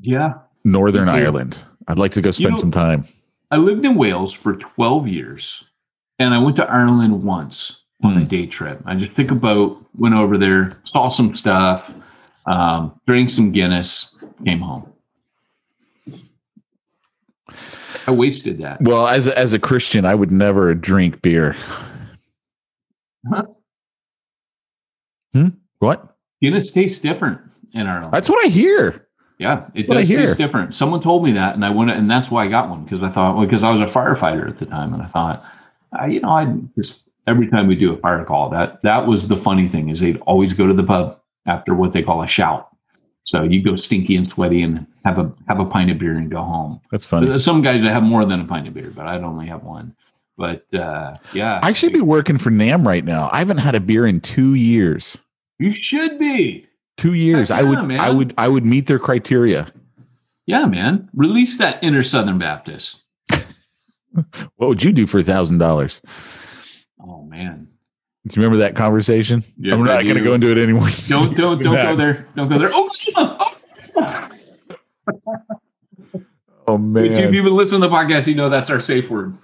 Yeah, Northern Ireland. I'd like to go spend know- some time. I lived in Wales for 12 years and I went to Ireland once on a Hmm. day trip. I just took a boat, went over there, saw some stuff, um, drank some Guinness, came home. I wasted that. Well, as a, as a Christian, I would never drink beer. Huh? What? Guinness tastes different in Ireland. That's what I hear. yeah, it does taste different. Someone told me that, and I went, and that's why I got one because I thought, well, because I was a firefighter at the time, and I thought, I, you know, I just every time we do a fire call, that that was the funny thing is they'd always go to the pub after what they call a shout. So you go stinky and sweaty and have a have a pint of beer and go home. That's funny. Some guys that have more than a pint of beer, but I'd only have one. But uh, yeah, I should be working for NAMB right now. I haven't had a beer in two years. You should be. Two years. Heck I would. man. I would. I would meet their criteria. Yeah, man. Release that inner Southern Baptist. What would you do for a thousand dollars? Oh man. Do you remember that conversation? Yes, I'm not going to go into it anymore. Don't don't don't go there. Don't go there. Oh, oh, oh if man. you've been listening to the podcast, you know that's our safe word.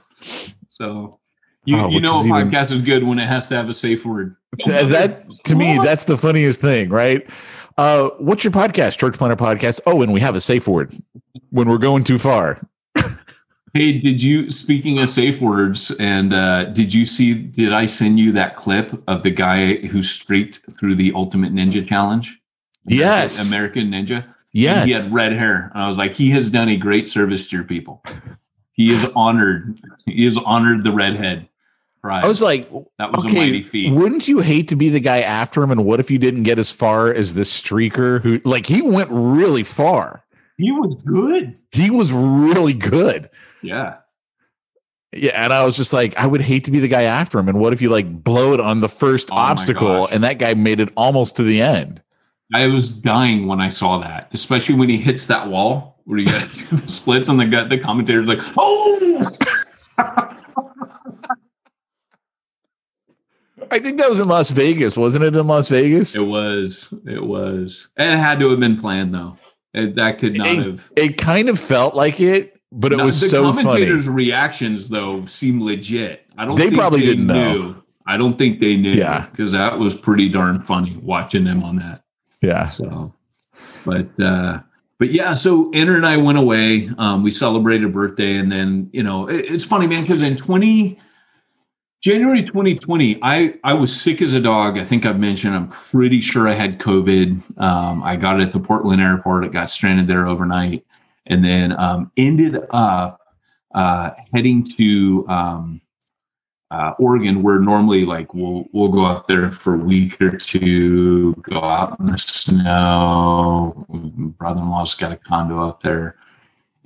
So You, Oh, you know a is even- podcast is good when it has to have a safe word. That, that to me, that's the funniest thing, right? Uh, what's your podcast? Church Planter Podcast. Oh, and we have a safe word when we're going too far. Hey, did you speaking of safe words and uh did you see did I send you that clip of the guy who streaked through the ultimate ninja challenge? Yes. American Ninja. Yes. He had red hair. And I was like, he has done a great service to your people. He is honored. He has honored the redhead. Right. I was like, that was a okay, mighty feat. wouldn't you hate to be the guy after him? And what if you didn't get as far as this streaker who, like, he went really far. He was good. He was really good. Yeah. Yeah, and I was just like, I would hate to be the guy after him. And what if you like blow it on the first Oh obstacle, and that guy made it almost to the end? I was dying when I saw that, especially when he hits that wall where you got the splits on the gut. The commentator's like, oh, I think that was in Las Vegas, wasn't it? In Las Vegas, it was, it was. And it had to have been planned though. It, that could not It- have. it kind of felt like it, but it No, was the so funny. commentators' reactions though seem legit. I don't. They think probably didn't know. knew. I don't think they knew. Yeah. because that was pretty darn funny watching them on that. Yeah, So, but uh, but yeah, so Anna and I went away. Um, we celebrated a birthday, and then you know it- it's funny, man, because in twenty January 2020, I I was sick as a dog. I think I've mentioned. I'm pretty sure I had COVID. Um, I got it at the Portland airport. It got stranded there overnight, and then um, ended up uh, heading to um, uh, Oregon, where normally like we'll we'll go out there for a week or two, go out in the snow. My brother-in-law's got a condo up there,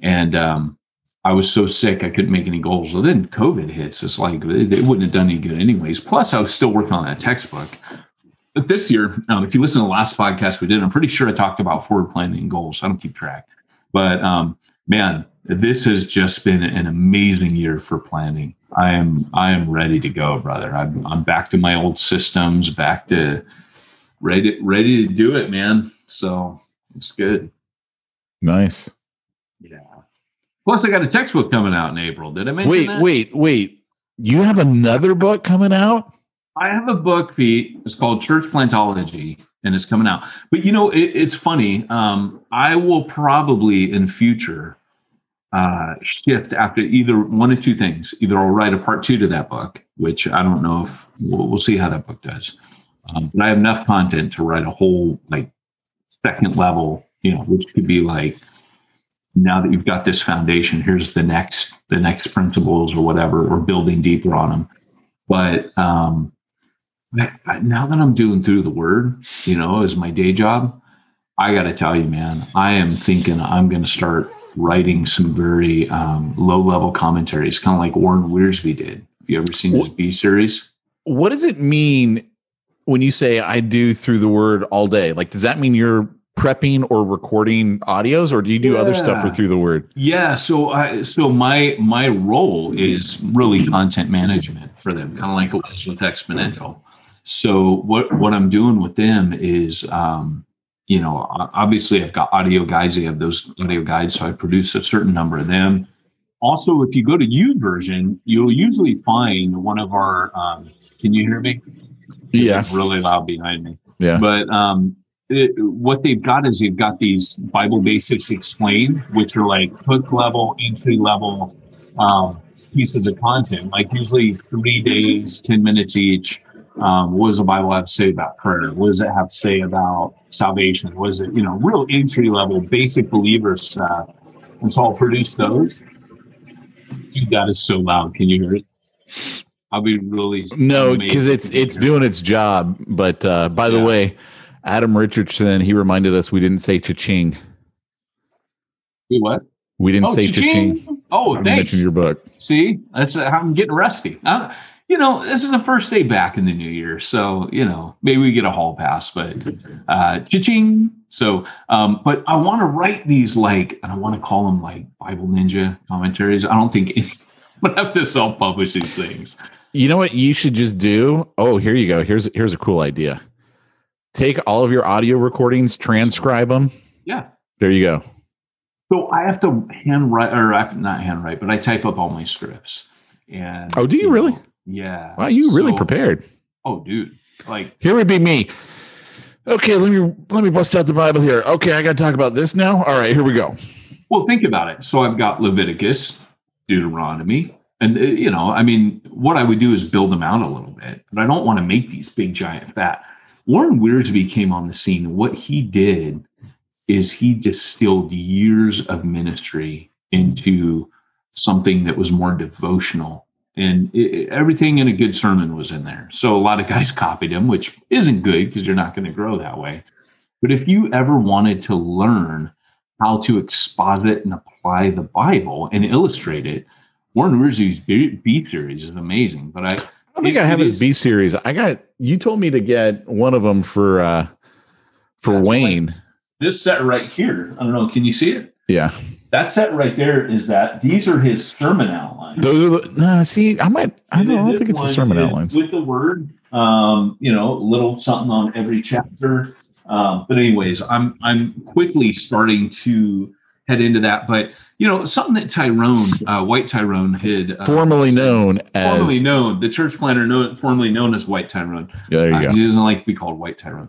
and um, I was so sick I couldn't make any goals. Well, then COVID hits. It's like it, it wouldn't have done any good anyways. Plus, I was still working on that textbook. But this year, um, if you listen to the last podcast we did, I'm pretty sure I talked about forward planning and goals. I don't keep track, but um, man, this has just been an amazing year for planning. I am I am ready to go, brother. I'm I'm back to my old systems, back to ready ready to do it, man. So it's good. nice. Plus, I got a textbook coming out in April. Did I mention Wait, that? wait, wait. You have another book coming out? I have a book, Pete. It's called Church Plantology, and it's coming out. But you know, it, it's funny. Um, I will probably in future uh, shift after either one of two things. Either I'll write a part two to that book, which I don't know if we'll, we'll see how that book does. Um, but I have enough content to write a whole like second level, you know, which could be like now that you've got this foundation, here's the next the next principles or whatever, or building deeper on them. But um, I- I- now that I'm doing through the word, you know, as my day job, I got to tell you, man, I am thinking I'm going to start writing some very um, low level commentaries, kind of like Warren Wiersbe did. Have you ever seen his Be series? What does it mean when you say I do through the word all day? Like, does that mean you're prepping or recording audios, or do you do other stuff for Yeah. through the word? Yeah, so I so my my role is really content management for them, kind of like it was with Exponential. So what what I'm doing with them is, um, you know, obviously I've got audio guides. They have those audio guides, so I produce a certain number of them. Also, if you go to YouVersion, you'll usually find one of our. Um, can you hear me? Yeah, really loud behind me. yeah. But um, it, what they've got is they've got these Bible basics explained, which are like hook level, entry level um, pieces of content. Like usually three days, ten minutes each. Um, what does the Bible have to say about prayer? What does it have to say about salvation? What is it, you know, real entry level, basic believer stuff? And so I'll produce those. Dude, that is so loud. Can you hear it? I'll be really No, because it's it's doing its job. But uh, by the way, Adam Richardson he reminded us we didn't say cha-ching. Wait, what? We didn't Oh, say cha-ching. cha-ching. Oh, You thanks. mentioned your book. See, that's how I'm getting rusty. Uh, you know, this is the first day back in the new year, so you know maybe we get a hall pass, but uh, cha-ching. So, um, but I want to write these like, and I want to call them like Bible Ninja commentaries. I don't think any, I'm gonna have to self-publish these things. You know what you should just do? Oh, here you go. Here's here's a cool idea. Take all of your audio recordings, transcribe them. Yeah. There you go. So I have to handwrite, or I have to not handwrite, but I type up all my scripts. And Oh, do you know, really? Yeah. Wow, you really So- prepared. Oh, dude. Like, Here would be me. Okay, let me let me bust out the Bible here. Okay, I got to talk about this now. All right, here we go. well, think about it. So I've got Leviticus, Deuteronomy, and uh, you know, I mean, what I would do is build them out a little bit, but I don't want to make these big giant fat. Warren Wiersbe came on the scene. What he did is he distilled years of ministry into something that was more devotional and it, everything in a good sermon was in there. So a lot of guys copied him, which isn't good because you're not going to grow that way. But if you ever wanted to learn how to exposit and apply the Bible and illustrate it, Warren Wiersbe's B, Be series is amazing. But I, I don't think It- I have his Be series. I got you told me to get one of them for uh for That's Wayne. this set right here, I don't know, can you see it? Yeah. That set right there is that these are his sermon outlines. Those are the no, see, I might I don't, I don't think it's the sermon is outlines. with the word. Um, you know, little something on every chapter. Um, but anyways, I'm I'm quickly starting to head into that. But you know, something that Tyrone, uh, White Tyrone, had uh, Formerly known as formerly known, the church planter, known, formerly known as White Tyrone. Yeah, there you Uh, go. He doesn't like to be called White Tyrone.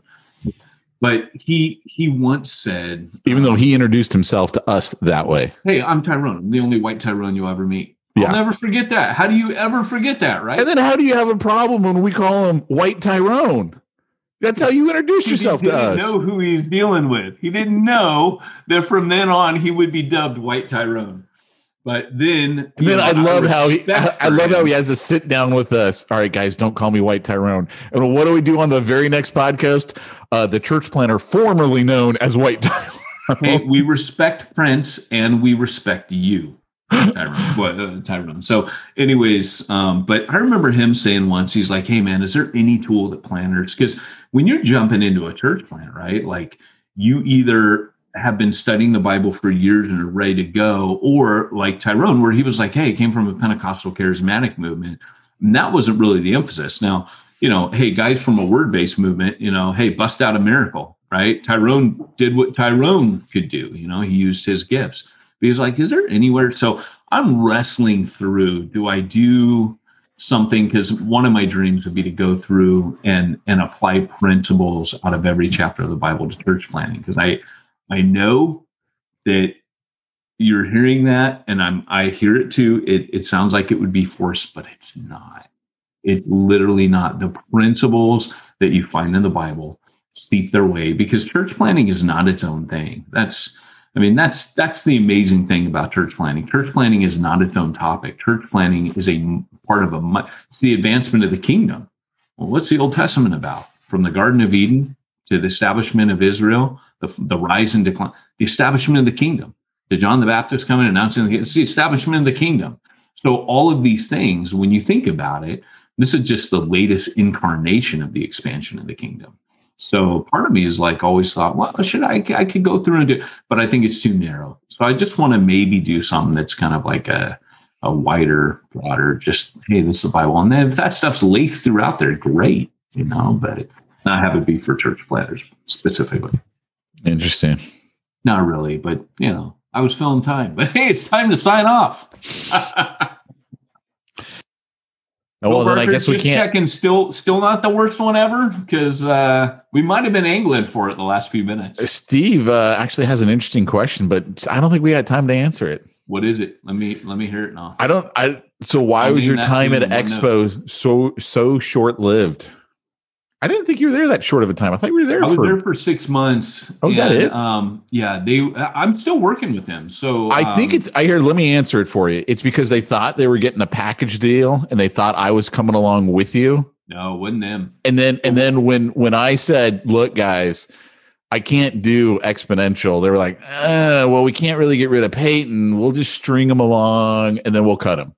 But he he once said, Even though he introduced himself to us that way. "Hey, I'm Tyrone. I'm the only White Tyrone you'll ever meet." Yeah. I'll never forget that. How do you ever forget that? Right? And then how do you have a problem when we call him White Tyrone? That's how you introduce He yourself to didn't us. know who he's dealing with. He didn't know that from then on he would be dubbed White Tyrone. But then, And then know, I love how he I for love how he has to sit down with us. All right, guys, don't call me White Tyrone. And what do we do on the very next podcast? Uh, the church planter formerly known as White Tyrone. Hey, we respect Prince and we respect you, Tyrone. Well, uh, Tyrone. So, anyways, um, but I remember him saying once, he's like, "Hey, man, is there any tool that planners? Because when you're jumping into a church plant, right? Like, you either have been studying the Bible for years and are ready to go, or like Tyrone, where he was like, "Hey, I came from a Pentecostal charismatic movement." And that wasn't really the emphasis. Now, you know, hey, guys from a word-based movement, you know, hey, bust out a miracle, right? Tyrone did what Tyrone could do. You know, he used his gifts. But he's like, is there anywhere? So I'm wrestling through. Do I do something? Because one of my dreams would be to go through and and apply principles out of every chapter of the Bible to church planting. Because I I know that you're hearing that, and I'm I hear it too. It it sounds like it would be forced, but it's not. It's literally not. The principles that you find in the Bible seep their way because church planting is not its own thing. That's I mean, that's that's the amazing thing about church planting. Church planting is not its own topic. Church planting is a part of a. mu- It's the advancement of the kingdom. Well, what's the Old Testament about? From the Garden of Eden to the establishment of Israel, the, the rise and decline, the establishment of the kingdom. Did John the Baptist come in announcing the, it's the establishment of the kingdom? So all of these things, when you think about it, this is just the latest incarnation of the expansion of the kingdom. So part of me is like always thought, well, should I? I could go through and do, but I think it's too narrow. So I just want to maybe do something that's kind of like a a wider, broader. Just hey, this is the Bible, and then if that stuff's laced throughout there, great, you know. But not have it be for church planters specifically. Interesting. Not really, but you know, I was filling time. But hey, it's time to sign off. Oh, well, then I guess we can't. Checking, still, still not the worst one ever because uh, we might have been angling for it the last few minutes. Steve uh, actually has an interesting question, but I don't think we had time to answer it. What is it? Let me let me hear it now. I don't. I so why I'll was your time at Expo so so short lived? I didn't think you were there that short of a time. I thought you were there I was for. there for six months. Oh, is that it? Um, yeah, they. I'm still working with them. So I think um, it's. I hear. Let me answer it for you. It's because they thought they were getting a package deal, and they thought I was coming along with you. no, it wasn't them. And then, and then when when I said, "Look, guys, I can't do exponential," they were like, uh, "Well, we can't really get rid of Peyton. We'll just string him along, and then we'll cut him."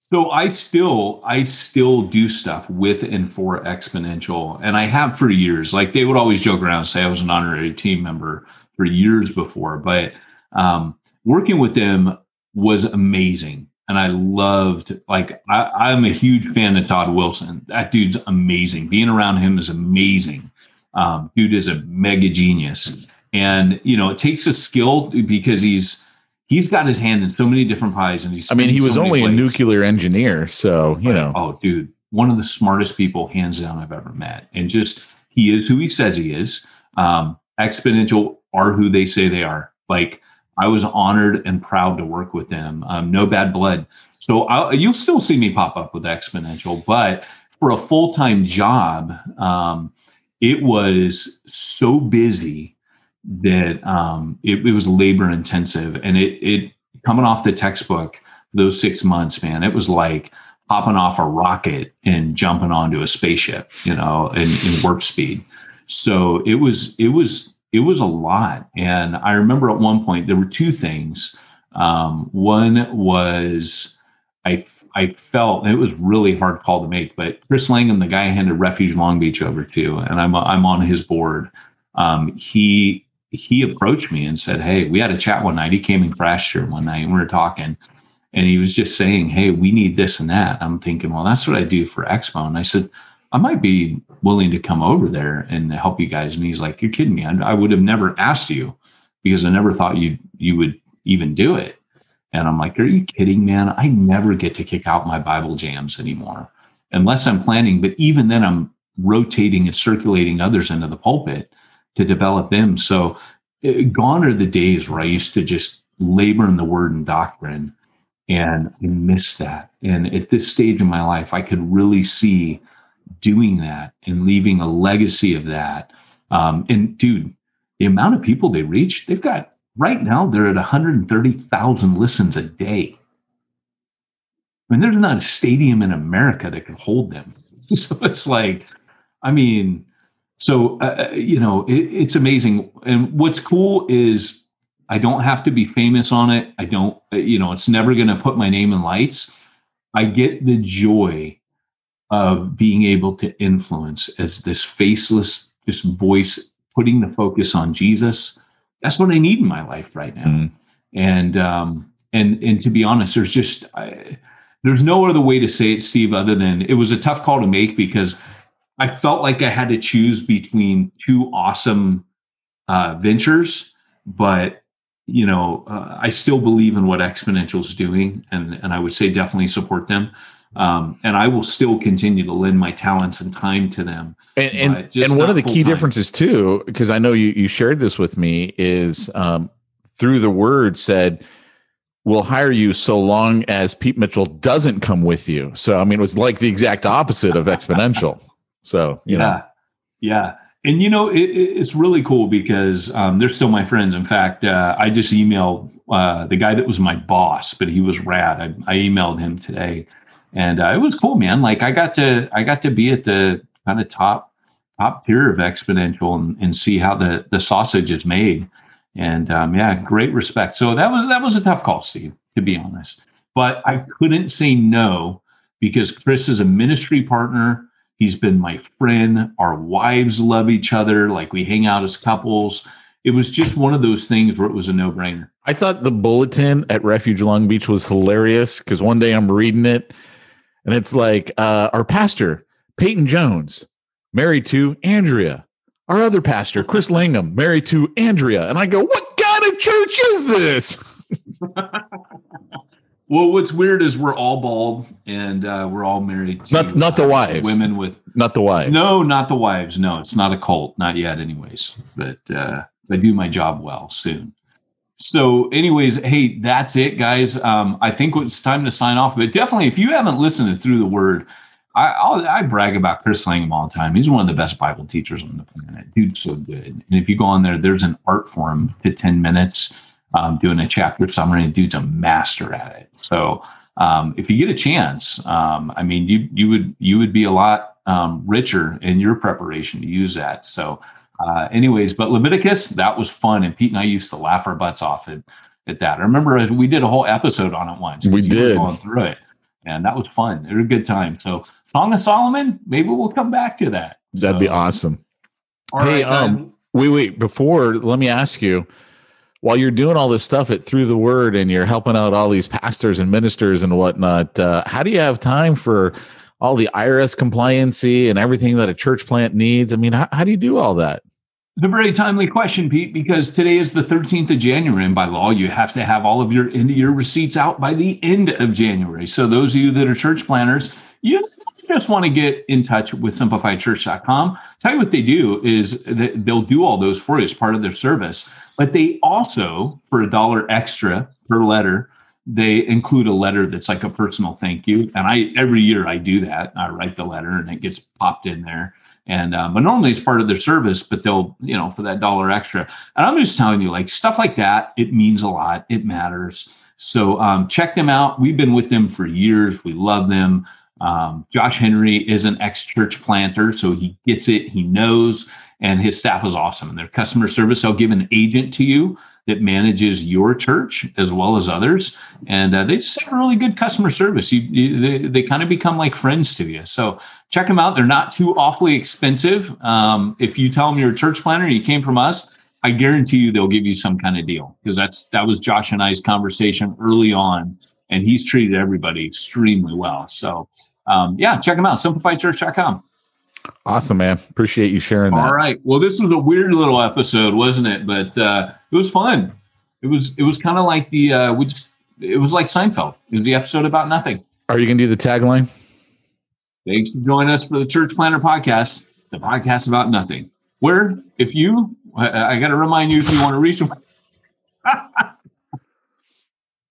So I still I still do stuff with and for Exponential, and I have for years. Like they would always joke around and say I was an honorary team member for years before, but um, working with them was amazing, and I loved. Like I, I'm a huge fan of Todd Wilson. That dude's amazing. Being around him is amazing. Um, dude is a mega genius, and you know it takes a skill because he's he's got his hand in so many different pies, and he's. I mean, he was so only a nuclear engineer, so you know. Oh, dude, one of the smartest people, hands down, I've ever met. And just he is who he says he is. Um, Exponential are who they say they are. Like I was honored and proud to work with them. Um, no bad blood. So I'll, you'll still see me pop up with Exponential, but for a full time job, um, it was so busy that um, it, it, was labor intensive, and it it coming off the textbook those six months, man, it was like hopping off a rocket and jumping onto a spaceship, you know, in, in warp speed. So it was it was it was a lot, and I remember at one point there were two things. Um, one was I I felt it was really hard call to make, but Chris Langham, the guy I handed Refuge Long Beach over to, and I'm I'm on his board. Um, he he approached me and said, "Hey, we had a chat one night. He came and crashed here one night, and we were talking, and he was just saying, "Hey, we need this and that." I'm thinking, well, that's what I do for Expo, and I said, I might be willing to come over there and help you guys. And he's like, "You're kidding me? I, I would have never asked you because I never thought you you would even do it." And I'm like, are you kidding, man? I never get to kick out my Bible jams anymore unless I'm planning. But even then, I'm rotating and circulating others into the pulpit to develop them. So uh, gone are the days where I used to just labor in the word and doctrine. And I miss that. And at this stage in my life, I could really see doing that and leaving a legacy of that. Um, and dude, the amount of people they reach, they've got Right now, they're at 130,000 listens a day. I mean, there's not a stadium in America that can hold them. So it's like, I mean, so, uh, uh, you know, it, it's amazing. And what's cool is I don't have to be famous on it. I don't, uh, you know, it's never going to put my name in lights. I get the joy of being able to influence as this faceless, this voice, putting the focus on Jesus that's what I need in my life right now. Mm. And um, and and to be honest, there's just I, there's no other way to say it, Steve, other than it was a tough call to make because I felt like I had to choose between two awesome uh, ventures, but you know, uh, I still believe in what Exponential is doing, and and I would say definitely support them. Um, and I will still continue to lend my talents and time to them. And and, and one of the key time. differences too, because I know you you shared this with me, is um, through the word said we'll hire you so long as Pete Mitchell doesn't come with you. So I mean, it was like the exact opposite of exponential. So yeah, know. yeah. And you know, it, it's really cool because um, they're still my friends. In fact, uh, I just emailed uh, the guy that was my boss, but he was rad. I, I emailed him today and uh, it was cool, man. Like I got to I got to be at the kind of top top tier of exponential and, and see how the the sausage is made. And um, yeah, great respect. So that was that was a tough call, Steve, to be honest. But I couldn't say no because Chris is a ministry partner. He's been my friend. Our wives love each other. Like we hang out as couples. It was just one of those things where it was a no brainer. I thought the bulletin at Refuge Long Beach was hilarious because one day I'm reading it and it's like uh, our pastor Peyton Jones married to Andrea, our other pastor Chris Langham married to Andrea, and I go, what kind of church is this? well, what's weird is we're all bald and uh, we're all married. To, not not the wives, women with not the wives. No, not the wives. No, it's not a cult, not yet, anyways. But uh, I do my job well soon. So, anyways, hey, that's it, guys. Um, I think it's time to sign off. But definitely, if you haven't listened to Through the Word, I, I'll, i brag about Chris Langham all the time. He's one of the best Bible teachers on the planet. Dude's so good. And if you go on there, there's an art form to 10 minutes um, doing a chapter summary, and dude's a master at it. So, um, if you get a chance, um, I mean, you you would you would be a lot um, richer in your preparation to use that. So uh, anyways, but Leviticus, that was fun. And Pete and I used to laugh our butts off at, at that. I remember we did a whole episode on it once. We did. Going through it. And that was fun. It was a good time. So, Song of Solomon, maybe we'll come back to that. That'd so, be awesome. hey, right, um, wait, wait. Before, let me ask you while you're doing all this stuff at Through the Word and you're helping out all these pastors and ministers and whatnot, uh, how do you have time for all the IRS compliancy and everything that a church plant needs? I mean, how, how do you do all that? It's a very timely question, Pete, because today is the 13th of January, and by law, you have to have all of your end of year receipts out by the end of January. So, those of you that are church planters, you just want to get in touch with simplifiedchurch.com, tell you what they do is they'll do all those for you as part of their service. But they also, for a dollar extra per letter, they include a letter that's like a personal thank you. And I every year I do that. I write the letter and it gets popped in there. And um, but normally it's part of their service, but they'll you know for that dollar extra. And I'm just telling you, like stuff like that, it means a lot. It matters. So um, check them out. We've been with them for years. We love them. Um, Josh Henry is an ex church planter, so he gets it. He knows, and his staff is awesome. And their customer service, I'll give an agent to you that manages your church as well as others, and uh, they just have really good customer service. You, you, they, they kind of become like friends to you. So check them out. They're not too awfully expensive. Um, if you tell them you're a church planter, you came from us. I guarantee you they'll give you some kind of deal because that's that was Josh and I's conversation early on, and he's treated everybody extremely well. So um, yeah, check them out. SimplifiedChurch.com. Awesome, man. Appreciate you sharing that. All right. Well, this was a weird little episode, wasn't it? But uh, it was fun. It was it was kind of like the uh, we just it was like Seinfeld. It was the episode about nothing. Are you gonna do the tagline? Thanks for joining us for the Church Planter Podcast, the podcast about nothing. Where, if you, I, I got to remind you, if you want to reach if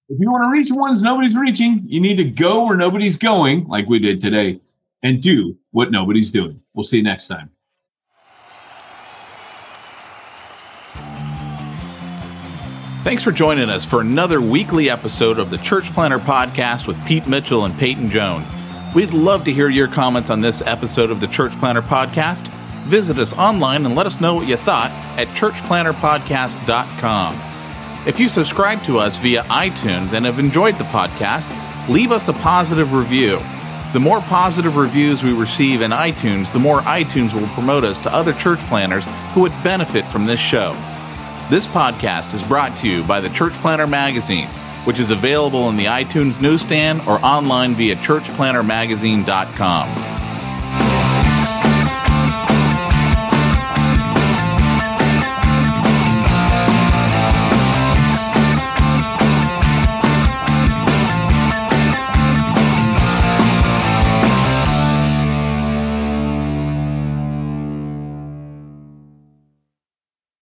you want to reach ones nobody's reaching, you need to go where nobody's going, like we did today, and do what nobody's doing. We'll see you next time. Thanks for joining us for another weekly episode of the Church Planter Podcast with Pete Mitchell and Peyton Jones. We'd love to hear your comments on this episode of the Church Planter Podcast. Visit us online and let us know what you thought at churchplanterpodcast.com. If you subscribe to us via iTunes and have enjoyed the podcast, leave us a positive review. The more positive reviews we receive in iTunes, the more iTunes will promote us to other church planters who would benefit from this show. This podcast is brought to you by the Church Planter Magazine, which is available in the iTunes newsstand or online via churchplantermagazine.com.